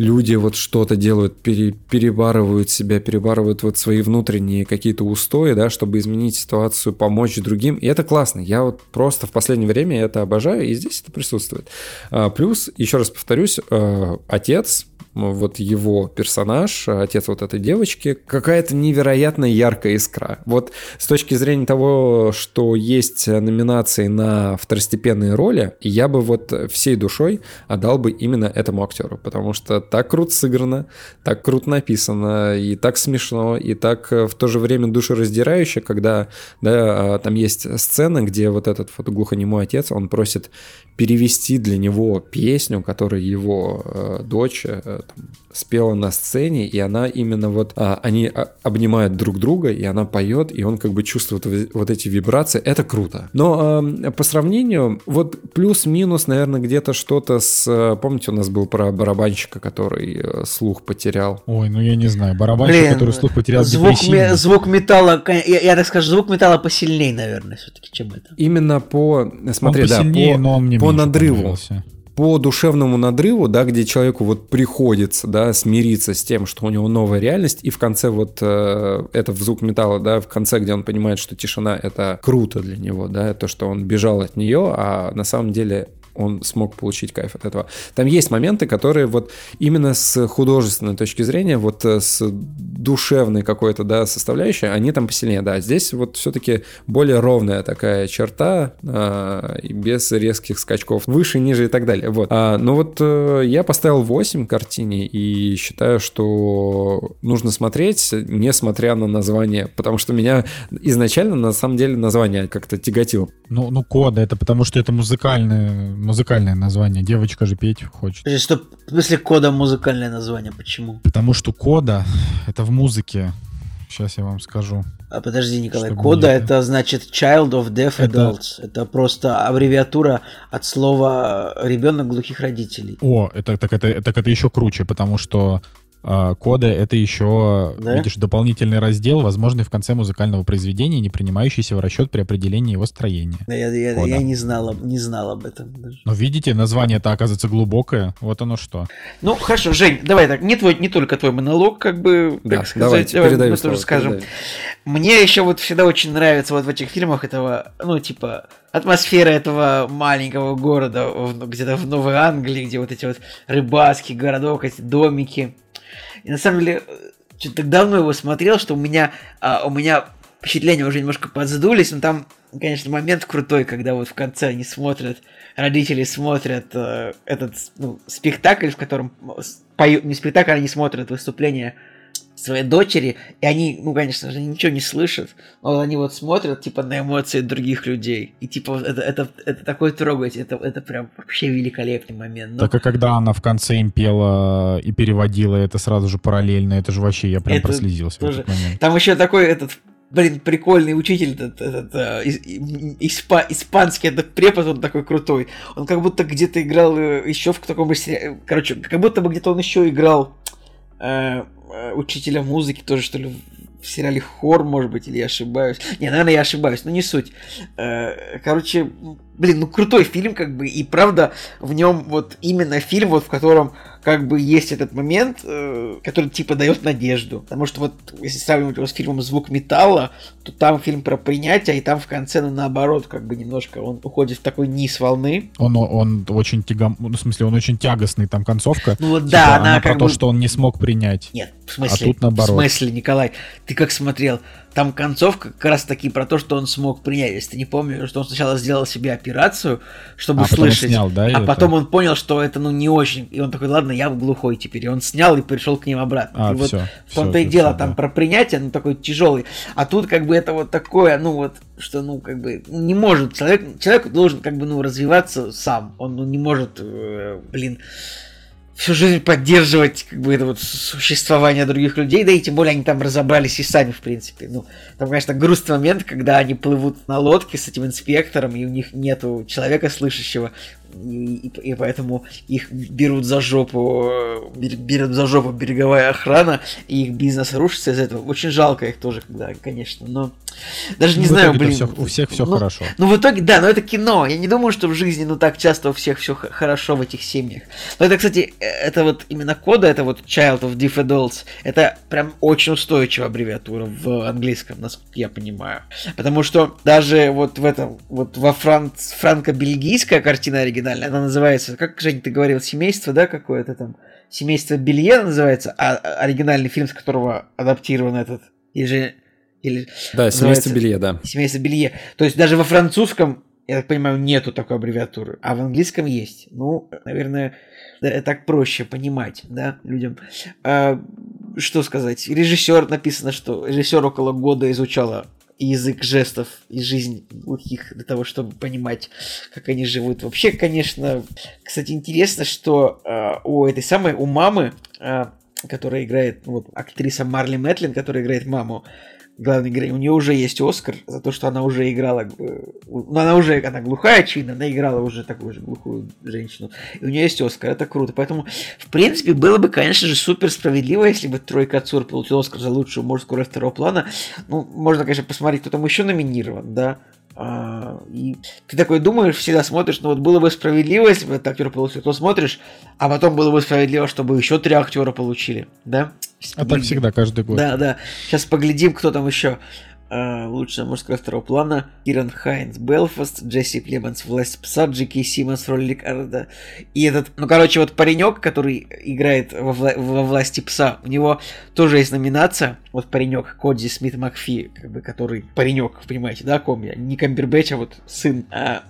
люди вот что-то делают, пере, перебарывают себя, перебарывают вот свои внутренние какие-то устои, да, чтобы изменить ситуацию, помочь другим. И это классно. Я вот просто в последнее время это обожаю, и здесь это присутствует. А, плюс, еще раз повторюсь, а, отец, вот его персонаж, отец вот этой девочки, какая-то невероятно яркая искра. Вот с точки зрения того, что есть номинации на второстепенные роли, я бы вот всей душой отдал бы именно этому актеру, потому что так круто сыграно, так круто написано, и так смешно, и так в то же время душераздирающе, когда да, там есть сцена, где вот этот вот глухонемой отец, он просит перевести для него песню, которую его э, дочь э, там, спела на сцене, и она именно вот, а, они а, обнимают друг друга, и она поет, и он как бы чувствует вот эти вибрации, это круто. Но а, по сравнению, вот плюс-минус, наверное, где-то что-то с, помните, у нас был про барабанщика, который э, слух потерял? Ой, ну я не знаю, барабанщик, Блин, который слух потерял звук, ме- звук металла, я, я так скажу, звук металла посильнее, наверное, все-таки, чем это. Именно по, смотри, да, по, но он мне по надрыву. Понравился по душевному надрыву, да, где человеку вот приходится, да, смириться с тем, что у него новая реальность, и в конце вот э, это в звук металла, да, в конце, где он понимает, что тишина это круто для него, да, то, что он бежал от нее, а на самом деле он смог получить кайф от этого. Там есть моменты, которые вот именно с художественной точки зрения, вот э, с душевной какой-то, да, составляющей, они там посильнее, да. Здесь вот все-таки более ровная такая черта, а, без резких скачков выше, ниже и так далее. Вот. А, но вот а, я поставил 8 картине и считаю, что нужно смотреть, несмотря на название, потому что меня изначально на самом деле название как-то тяготило. Ну, ну кода, это потому что это музыкальное музыкальное название. Девочка же петь хочет. Что, в смысле кода музыкальное название? Почему? Потому что кода — это в музыке. Сейчас я вам скажу. А подожди, Николай, кода мне... это значит Child of Deaf Adults. Это... это просто аббревиатура от слова ребенок глухих родителей. О, это так это, так это еще круче, потому что кода — это еще, да? видишь, дополнительный раздел, возможный в конце музыкального произведения, не принимающийся в расчет при определении его строения. Да, я, я, я не, знал, не знал об этом даже. Но видите, название-то оказывается глубокое, вот оно что. Ну, хорошо, Жень, давай так, не, твой, не только твой монолог, как бы, да, так сказать, давайте, давай, мы тоже скажем. Передаю. Мне еще вот всегда очень нравится вот в этих фильмах этого, ну, типа, атмосфера этого маленького города где-то в Новой Англии, где вот эти вот рыбацкие городок, эти домики. И на самом деле, что-то так давно его смотрел, что у меня, а, у меня впечатления уже немножко подсдулись, но там, конечно, момент крутой, когда вот в конце они смотрят, родители смотрят э, этот ну, спектакль, в котором поют, не спектакль, они смотрят выступление своей дочери, и они, ну, конечно же, ничего не слышат, но они вот смотрят, типа, на эмоции других людей. И, типа, это, это, это такой трогательный, это, это прям вообще великолепный момент. Но... Так и когда она в конце им пела и переводила это сразу же параллельно, это же вообще, я прям это прослезился тоже... в этот момент. Там еще такой этот блин, прикольный учитель, этот, этот э, испа, испанский этот препод, он такой крутой. Он как будто где-то играл э, еще в таком короче, как будто бы где-то он еще играл э, учителя музыки тоже, что ли, в сериале Хор, может быть, или я ошибаюсь. Не, наверное, я ошибаюсь, но не суть. Э, короче, блин, ну крутой фильм, как бы, и правда, в нем вот именно фильм, вот в котором как бы есть этот момент, э, который типа дает надежду. Потому что вот если сравнивать его с фильмом «Звук металла», то там фильм про принятие, и там в конце, ну наоборот, как бы немножко он уходит в такой низ волны. Он, он очень тягом... ну, в смысле, он очень тягостный, там концовка. Ну вот типа, да, она, она про бы... то, что он не смог принять. Нет, в смысле, а тут наоборот. в смысле, Николай, ты как смотрел? Там концовка как раз таки про то, что он смог принять. Если ты не помнишь, что он сначала сделал себе операцию, операцию, чтобы а слышать. Снял, да, а это? потом он понял, что это ну не очень. И он такой, ладно, я глухой теперь. И он снял и пришел к ним обратно. А, и вот всё, в том-то и дело, всё, там да. про принятие, ну такой тяжелый. А тут как бы это вот такое, ну вот, что ну как бы не может человек, человек должен как бы ну развиваться сам. Он ну, не может, э, блин, всю жизнь поддерживать как бы это вот существование других людей, да и тем более они там разобрались и сами, в принципе. Ну, там, конечно, грустный момент, когда они плывут на лодке с этим инспектором, и у них нету человека слышащего, и, и- и поэтому их берут за жопу, э, бер- берет за жопу береговая охрана, и их бизнес рушится из этого. Очень жалко их тоже, когда, конечно, но даже не Ну, знаю, блин. всё- у всех все ну, хорошо. ну, в итоге, да, но это кино. Я не думаю, что в жизни, ну, так часто у всех все хорошо в этих семьях. Но это, кстати, э, это вот именно кода, это вот Child of Deaf Adults, это прям очень устойчивая аббревиатура в английском, насколько я понимаю. Потому что даже вот в этом, вот во фран- франко-бельгийская картина оригинальная, она называется, как, Жень, ты говорил, семейство, да, какое-то там? Семейство Белье называется, а а оригинальный фильм, с которого адаптирован этот, или же... Или... Да, семейство Белье, да. Семейство Белье. То есть даже во французском, я так понимаю, нету такой аббревиатуры, а в английском есть. Ну, наверное, да, так проще понимать, да, людям. А, что сказать? Режиссер написано, что режиссер около года изучала язык жестов и жизнь глухих для того, чтобы понимать, как они живут. Вообще, конечно, кстати, интересно, что а, у этой самой, у мамы, а, которая играет, ну, вот, актриса Марли Мэтлин, которая играет маму, главной героини, у нее уже есть Оскар за то, что она уже играла, э, ну она уже, она глухая, очевидно, она играла уже такую же глухую женщину, и у нее есть Оскар, это круто, поэтому, в принципе, было бы, конечно же, супер справедливо, если бы Трой Кацур получил Оскар за лучшую мужскую роль второго плана, ну, можно, конечно, посмотреть, кто там еще номинирован, да, и ты такой думаешь, всегда смотришь, ну вот было бы справедливо, если бы этот актер получил, то смотришь, а потом было бы справедливо, чтобы еще три актера получили, да? А так всегда, каждый год. Да, да. Сейчас поглядим, кто там еще. А, Лучшая мужская второго плана. Киран Хайнс Белфаст, Джесси Племонс Власть пса, Джеки Симмонс роль Рикарда. И этот, ну короче, вот паренек, который играет во, вла- во Власти пса, у него тоже есть номинация. Вот паренек Кодзи Смит Макфи, как бы, который паренек, понимаете, да, ком я? Не Камбербэтч, а вот сын. А,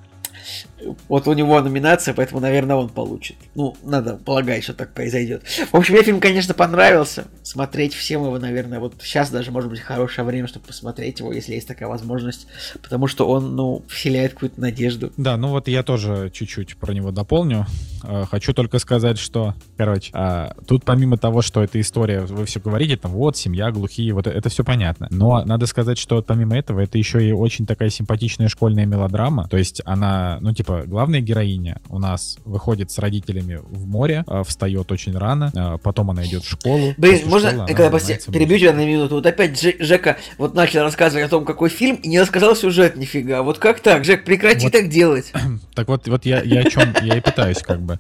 вот у него номинация, поэтому, наверное, он получит. Ну, надо полагать, что так произойдет. В общем, мне фильм, конечно, понравился. Смотреть всем его, наверное, вот сейчас даже может быть хорошее время, чтобы посмотреть его, если есть такая возможность. Потому что он, ну, вселяет какую-то надежду. Да, ну вот я тоже чуть-чуть про него дополню. Э, Хочу только сказать, что, короче, а, тут помимо того, что эта история, вы все говорите, там, вот, семья, глухие, вот это все понятно. Но надо сказать, что помимо этого, это еще и очень такая симпатичная школьная мелодрама. То есть она, ну, типа, главная героиня у нас выходит с родителями в море, э, встает очень рано, э, потом она идет в школу. Блин, можно, школы она когда прости, перебью тебя на минуту. Вот опять Дже- Жека вот начал рассказывать о том, какой фильм, и не рассказал сюжет нифига. Вот как так, Жек, прекрати Вот. так делать. Так вот, вот я, я о чем, я и пытаюсь как бы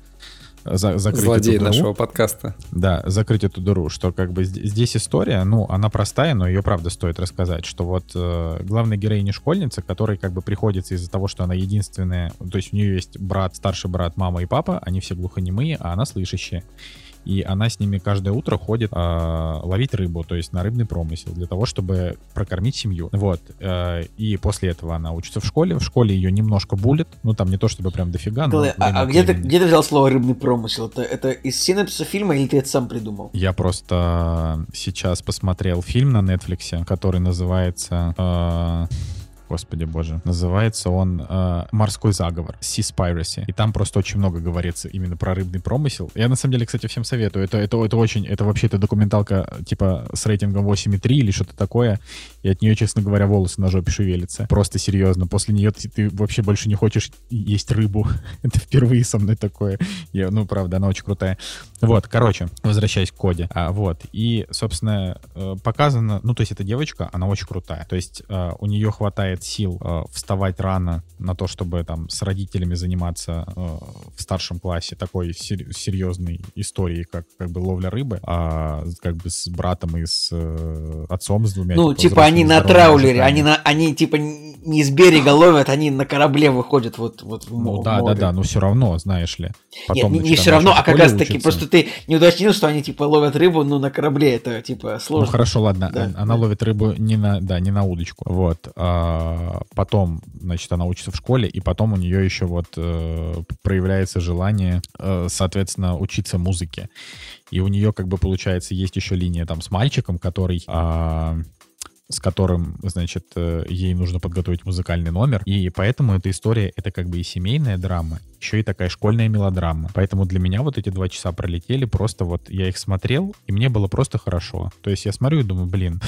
за- закрыть Злодей эту дыру. нашего подкаста. Да, закрыть эту дыру, что как бы зд- здесь история, ну, она простая, но ее правда стоит рассказать, что вот э, главная героиня школьница, которой как бы приходится из-за того, что она единственная, то есть у нее есть брат, старший брат, мама и папа, они все глухонемые, а она слышащая. И она с ними каждое утро ходит э, ловить рыбу, то есть на рыбный промысел, для того, чтобы прокормить семью. Вот. э, и после этого она учится в школе. В школе ее немножко булит. Ну, там не то чтобы прям дофига, но... Николай, а, а где, ты, где ты взял слово рыбный промысел? Это, это из синапсиса фильма или ты это сам придумал? Я просто сейчас посмотрел фильм на Netflix, который называется... э, Господи боже. Называется он э, «Морской заговор» Seaspiracy. И там просто очень много говорится именно про рыбный промысел. Я на самом деле, кстати, всем советую. Это, это, это очень... Это вообще-то документалка типа с рейтингом 8,3 или что-то такое. И от нее, честно говоря, волосы на жопе шевелятся. Просто серьезно. После нее ты, ты вообще больше не хочешь есть рыбу. это впервые со мной такое. Я, ну, правда, она очень крутая. Вот, короче, возвращаясь к коде. А, вот, и, собственно, э, показано, ну, то есть эта девочка, она очень крутая. То есть э, у нее хватает сил э, вставать рано на то, чтобы там с родителями заниматься э, в старшем классе такой сер- серьезной историей, как, как бы ловля рыбы, а как бы с братом и с э, отцом, с двумя. Ну, типа они взрослыми на траулере, они, на, они типа не с берега ловят, они на корабле выходят вот, вот в Ну в да, да, море. да, но все равно, знаешь ли. Нет, Потом не, не начинают все равно, а как раз таки, учиться. просто ты не уточнил, что они типа ловят рыбу, ну, на корабле, это типа Ну сложно. хорошо, ладно. Да, Она да. ловит рыбу не на, да, не на удочку. Вот. А, потом, значит, она учится в школе, и потом у нее еще вот э, проявляется желание, э, соответственно, учиться музыке. И у нее, как бы, получается, есть еще линия там с мальчиком, который... А, с которым, значит, э, ей нужно подготовить музыкальный номер. И поэтому эта история — это как бы и семейная драма, еще и такая школьная мелодрама. Поэтому для меня вот эти два часа пролетели просто вот... Я их смотрел, и мне было просто хорошо. То есть я смотрю и думаю, блин,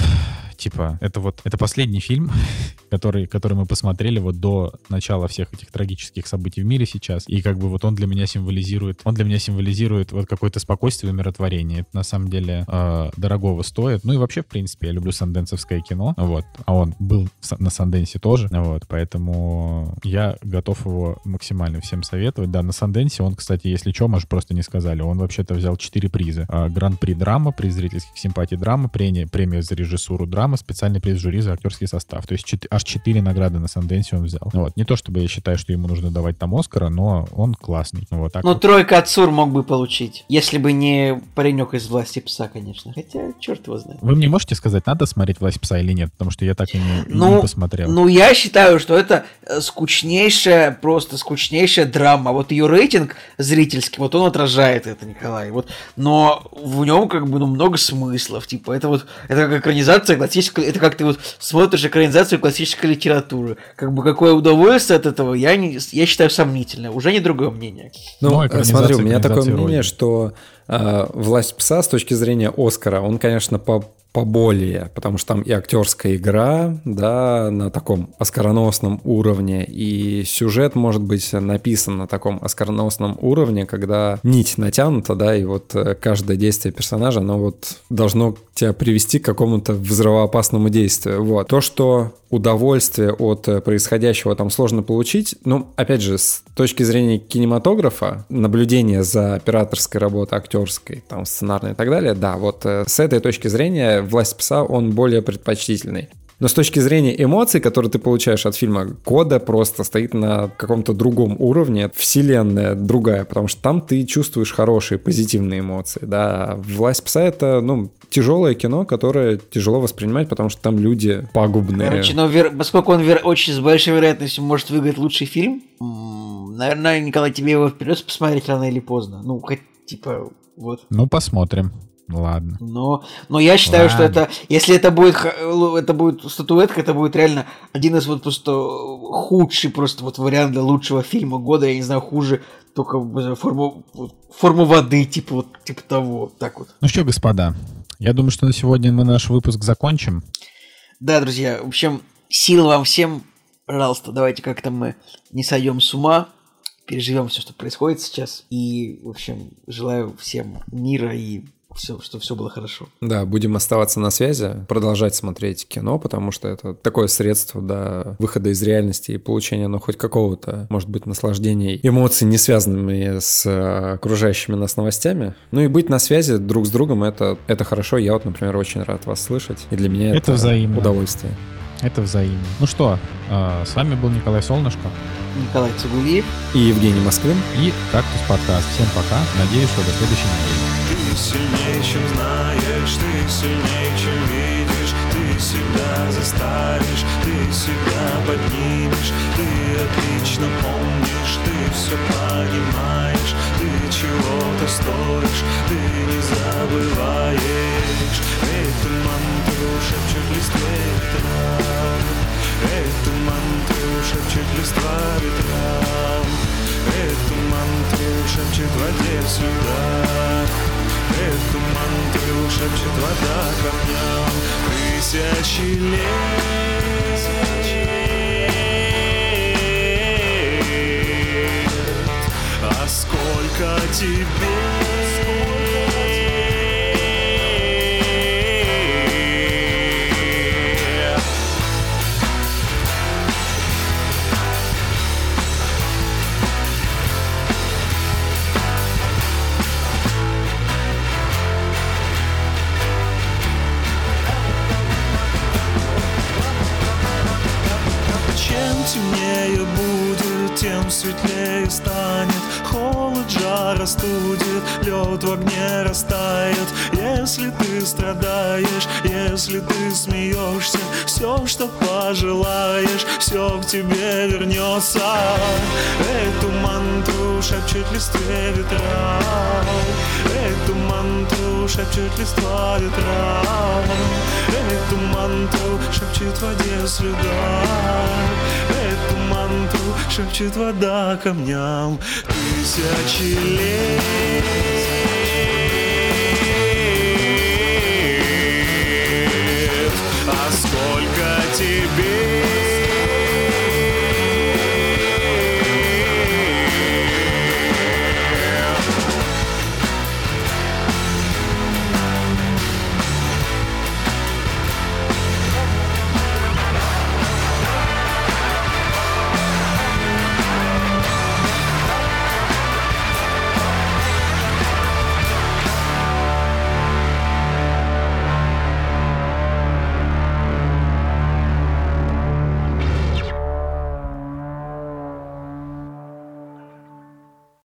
типа, это вот... Это последний фильм, который, который мы посмотрели вот до начала всех этих трагических событий в мире сейчас. И как бы вот он для меня символизирует... Он для меня символизирует вот какое-то спокойствие и умиротворение. Это на самом деле э, дорогого стоит. Ну и вообще, в принципе, я люблю санденсовское кино. Вот. А он был на Санденсе тоже. Вот. Поэтому я готов его максимально всем советовать. Да, на Санденсе он, кстати, если что, может, просто не сказали. Он вообще-то взял 4 приза. А, Гран-при драма, приз зрительских симпатий драма, премия, премия за режиссуру драма, специальный приз жюри за актерский состав. То есть 4, аж 4 награды на Санденсе он взял. Вот. Не то, чтобы я считаю, что ему нужно давать там Оскара, но он классный. Вот так ну, вот. тройка от Сур мог бы получить. Если бы не паренек из «Власти пса», конечно. Хотя, черт его знает. Вы мне можете сказать, надо смотреть «Власть пса» или нет? Потому что я так и не, ну, не посмотрел. Ну, я считаю, что это э, скучнейшая, просто скучнейшая драма драма. Вот ее рейтинг зрительский, вот он отражает это, Николай. Вот, но в нем как бы ну, много смыслов. Типа, это вот это как экранизация классической, это как ты вот смотришь экранизацию классической литературы. Как бы какое удовольствие от этого, я, не, я считаю сомнительно. Уже не другое мнение. Ну, ну смотри, у меня такое мнение, что э, власть пса с точки зрения Оскара, он, конечно, по поболее, потому что там и актерская игра, да, на таком оскароносном уровне, и сюжет может быть написан на таком оскароносном уровне, когда нить натянута, да, и вот э, каждое действие персонажа, оно вот должно тебя привести к какому-то взрывоопасному действию. Вот. То, что удовольствие от э, происходящего там сложно получить, ну, опять же, с точки зрения кинематографа, наблюдение за операторской работой, актерской, там, сценарной и так далее, да, вот э, с этой точки зрения «Власть пса» он более предпочтительный. Но с точки зрения эмоций, которые ты получаешь от фильма, кода просто стоит на каком-то другом уровне, вселенная другая, потому что там ты чувствуешь хорошие, позитивные эмоции, да. «Власть пса» — это, ну, тяжелое кино, которое тяжело воспринимать, потому что там люди пагубные. Короче, но вер... поскольку он вер... очень с большой вероятностью может выиграть лучший фильм, наверное, Николай, тебе его придется посмотреть рано или поздно. Ну, хоть, типа, вот. Ну, посмотрим. Ладно. Но, но я считаю, Ладно. что это, если это будет, это будет статуэтка, это будет реально один из вот просто худший просто вот вариант для лучшего фильма года, я не знаю, хуже только форму, форму воды, типа вот, типа того, так вот. Ну что, господа, я думаю, что на сегодня мы наш выпуск закончим. Да, друзья, в общем, сил вам всем, пожалуйста, давайте как-то мы не сойдем с ума, переживем все, что происходит сейчас, и, в общем, желаю всем мира и все, что все было хорошо. Да, будем оставаться на связи, продолжать смотреть кино, потому что это такое средство до выхода из реальности и получения, ну, хоть какого-то, может быть, наслаждения, эмоций, не связанными с э, окружающими нас новостями. Ну и быть на связи друг с другом, это, это хорошо. Я вот, например, очень рад вас слышать, и для меня это, это взаимно. удовольствие. Это взаимно. Ну что, э, с вами был Николай Солнышко. Николай Цугулиев. И Евгений Москвин. И «Кактус подкаст». Всем пока. Надеюсь, что до следующей недели. Ты сильнее, чем знаешь, ты сильнее, чем видишь. Ты себя заставишь, ты себя поднимешь. Ты отлично помнишь, ты все понимаешь. Ты чего-то стоишь, ты не забываешь. Эту мантру шепчут листве ветрам. Эту мантру шепчет листва ветрам. Эту мантру шепчет в воде сюда Эту мантру шепчет вода камням Тысячи лет А сколько тебе темнее лед в огне растает. Если ты страдаешь, если ты смеешься, все, что пожелаешь, все к тебе вернется. Эту мантру шепчет листве ветра, эту мантру шепчет листва ветра, эту мантру шепчет в воде слюда, эту мантру шепчет вода камням тысячи лет. тебе.